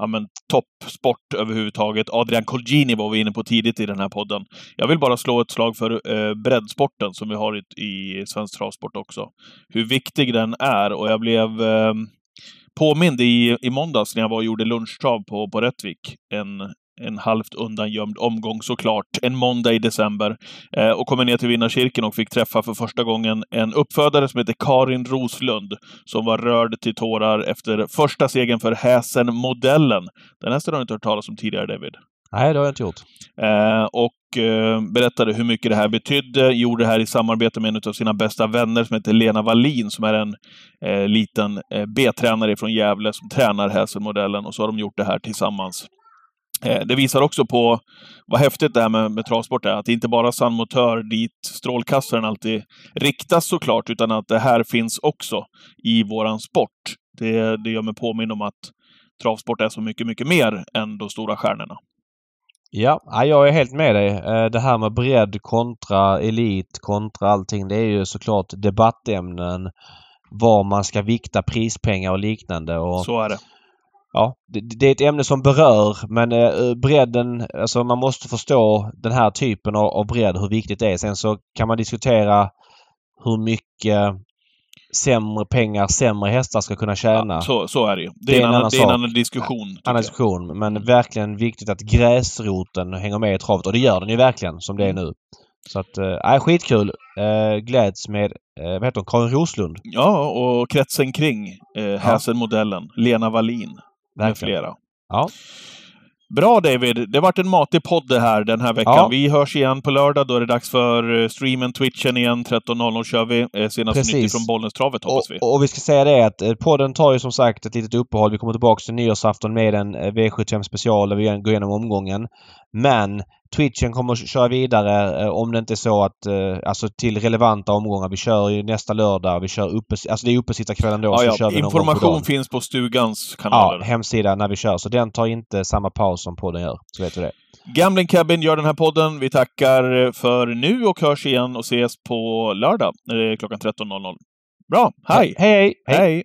ja, men, toppsport överhuvudtaget. Adrian Colgini var vi inne på tidigt i den här podden. Jag vill bara slå ett slag för eh, breddsporten som vi har i, i svensk travsport också. Hur viktig den är och jag blev eh, påmind i, i måndags när jag var och gjorde lunchtrav på, på Rättvik. En, en halvt undangömd omgång såklart, en måndag i december. Eh, och kommer ner till vinnarkirken och fick träffa för första gången en uppfödare som heter Karin Roslund, som var rörd till tårar efter första segern för Häsen-modellen. Den hästen har du inte hört talas om tidigare, David.
Nej, det har jag inte gjort.
Eh, och eh, berättade hur mycket det här betydde. Gjorde det här i samarbete med en av sina bästa vänner som heter Lena Wallin, som är en eh, liten eh, B-tränare från Gävle som tränar Häsen-modellen. Och så har de gjort det här tillsammans. Eh, det visar också på vad häftigt det här med, med travsport är. Att det inte bara är San Motör dit strålkastaren alltid riktas såklart, utan att det här finns också i våran sport. Det, det gör mig påminn om att travsport är så mycket, mycket mer än de stora stjärnorna.
Ja, jag är helt med dig. Eh, det här med bredd kontra elit kontra allting det är ju såklart debattämnen. Var man ska vikta prispengar och liknande. Och
Så är det.
Ja, det, det, är ett ämne som berör men eh, bredden, alltså man måste förstå den här typen av, av bredd, hur viktigt det är. Sen så kan man diskutera hur mycket sämre pengar sämre hästar ska kunna tjäna.
Ja, så, så är det ju. Det, är, en, annan, det är en annan diskussion.
Annan diskussion. Men verkligen viktigt att gräsroten hänger med i travet. Och det gör den ju verkligen som det är nu. Så att, äh, skitkul. Äh, gläds med, äh, vad heter hon, Karin Roslund?
Ja, och kretsen kring äh, Häsen-modellen. Lena Wallin. Med flera.
Ja.
Bra David! Det vart en matig podd det här den här veckan. Ja. Vi hörs igen på lördag. Då är det dags för streamen, twitchen igen. 13.00 kör vi. Senast Precis. nytt från Bollnästravet hoppas
och,
vi.
Och vi ska säga det att podden tar ju som sagt ett litet uppehåll. Vi kommer tillbaka till nyårsafton med en V75 special där vi går igenom omgången. Men Twitchen kommer att köra vidare eh, om det inte är så att, eh, alltså till relevanta omgångar. Vi kör ju nästa lördag. Vi kör uppe, alltså det är uppesittarkvällen då.
Ja, ja.
Så kör vi
Information finns på stugans kanaler.
Ja, hemsida när vi kör. Så den tar inte samma paus som podden gör. Så vet du det.
Gambling Cabin gör den här podden. Vi tackar för nu och hörs igen och ses på lördag när det är klockan 13.00. Bra, hej!
Hej!
hej. hej.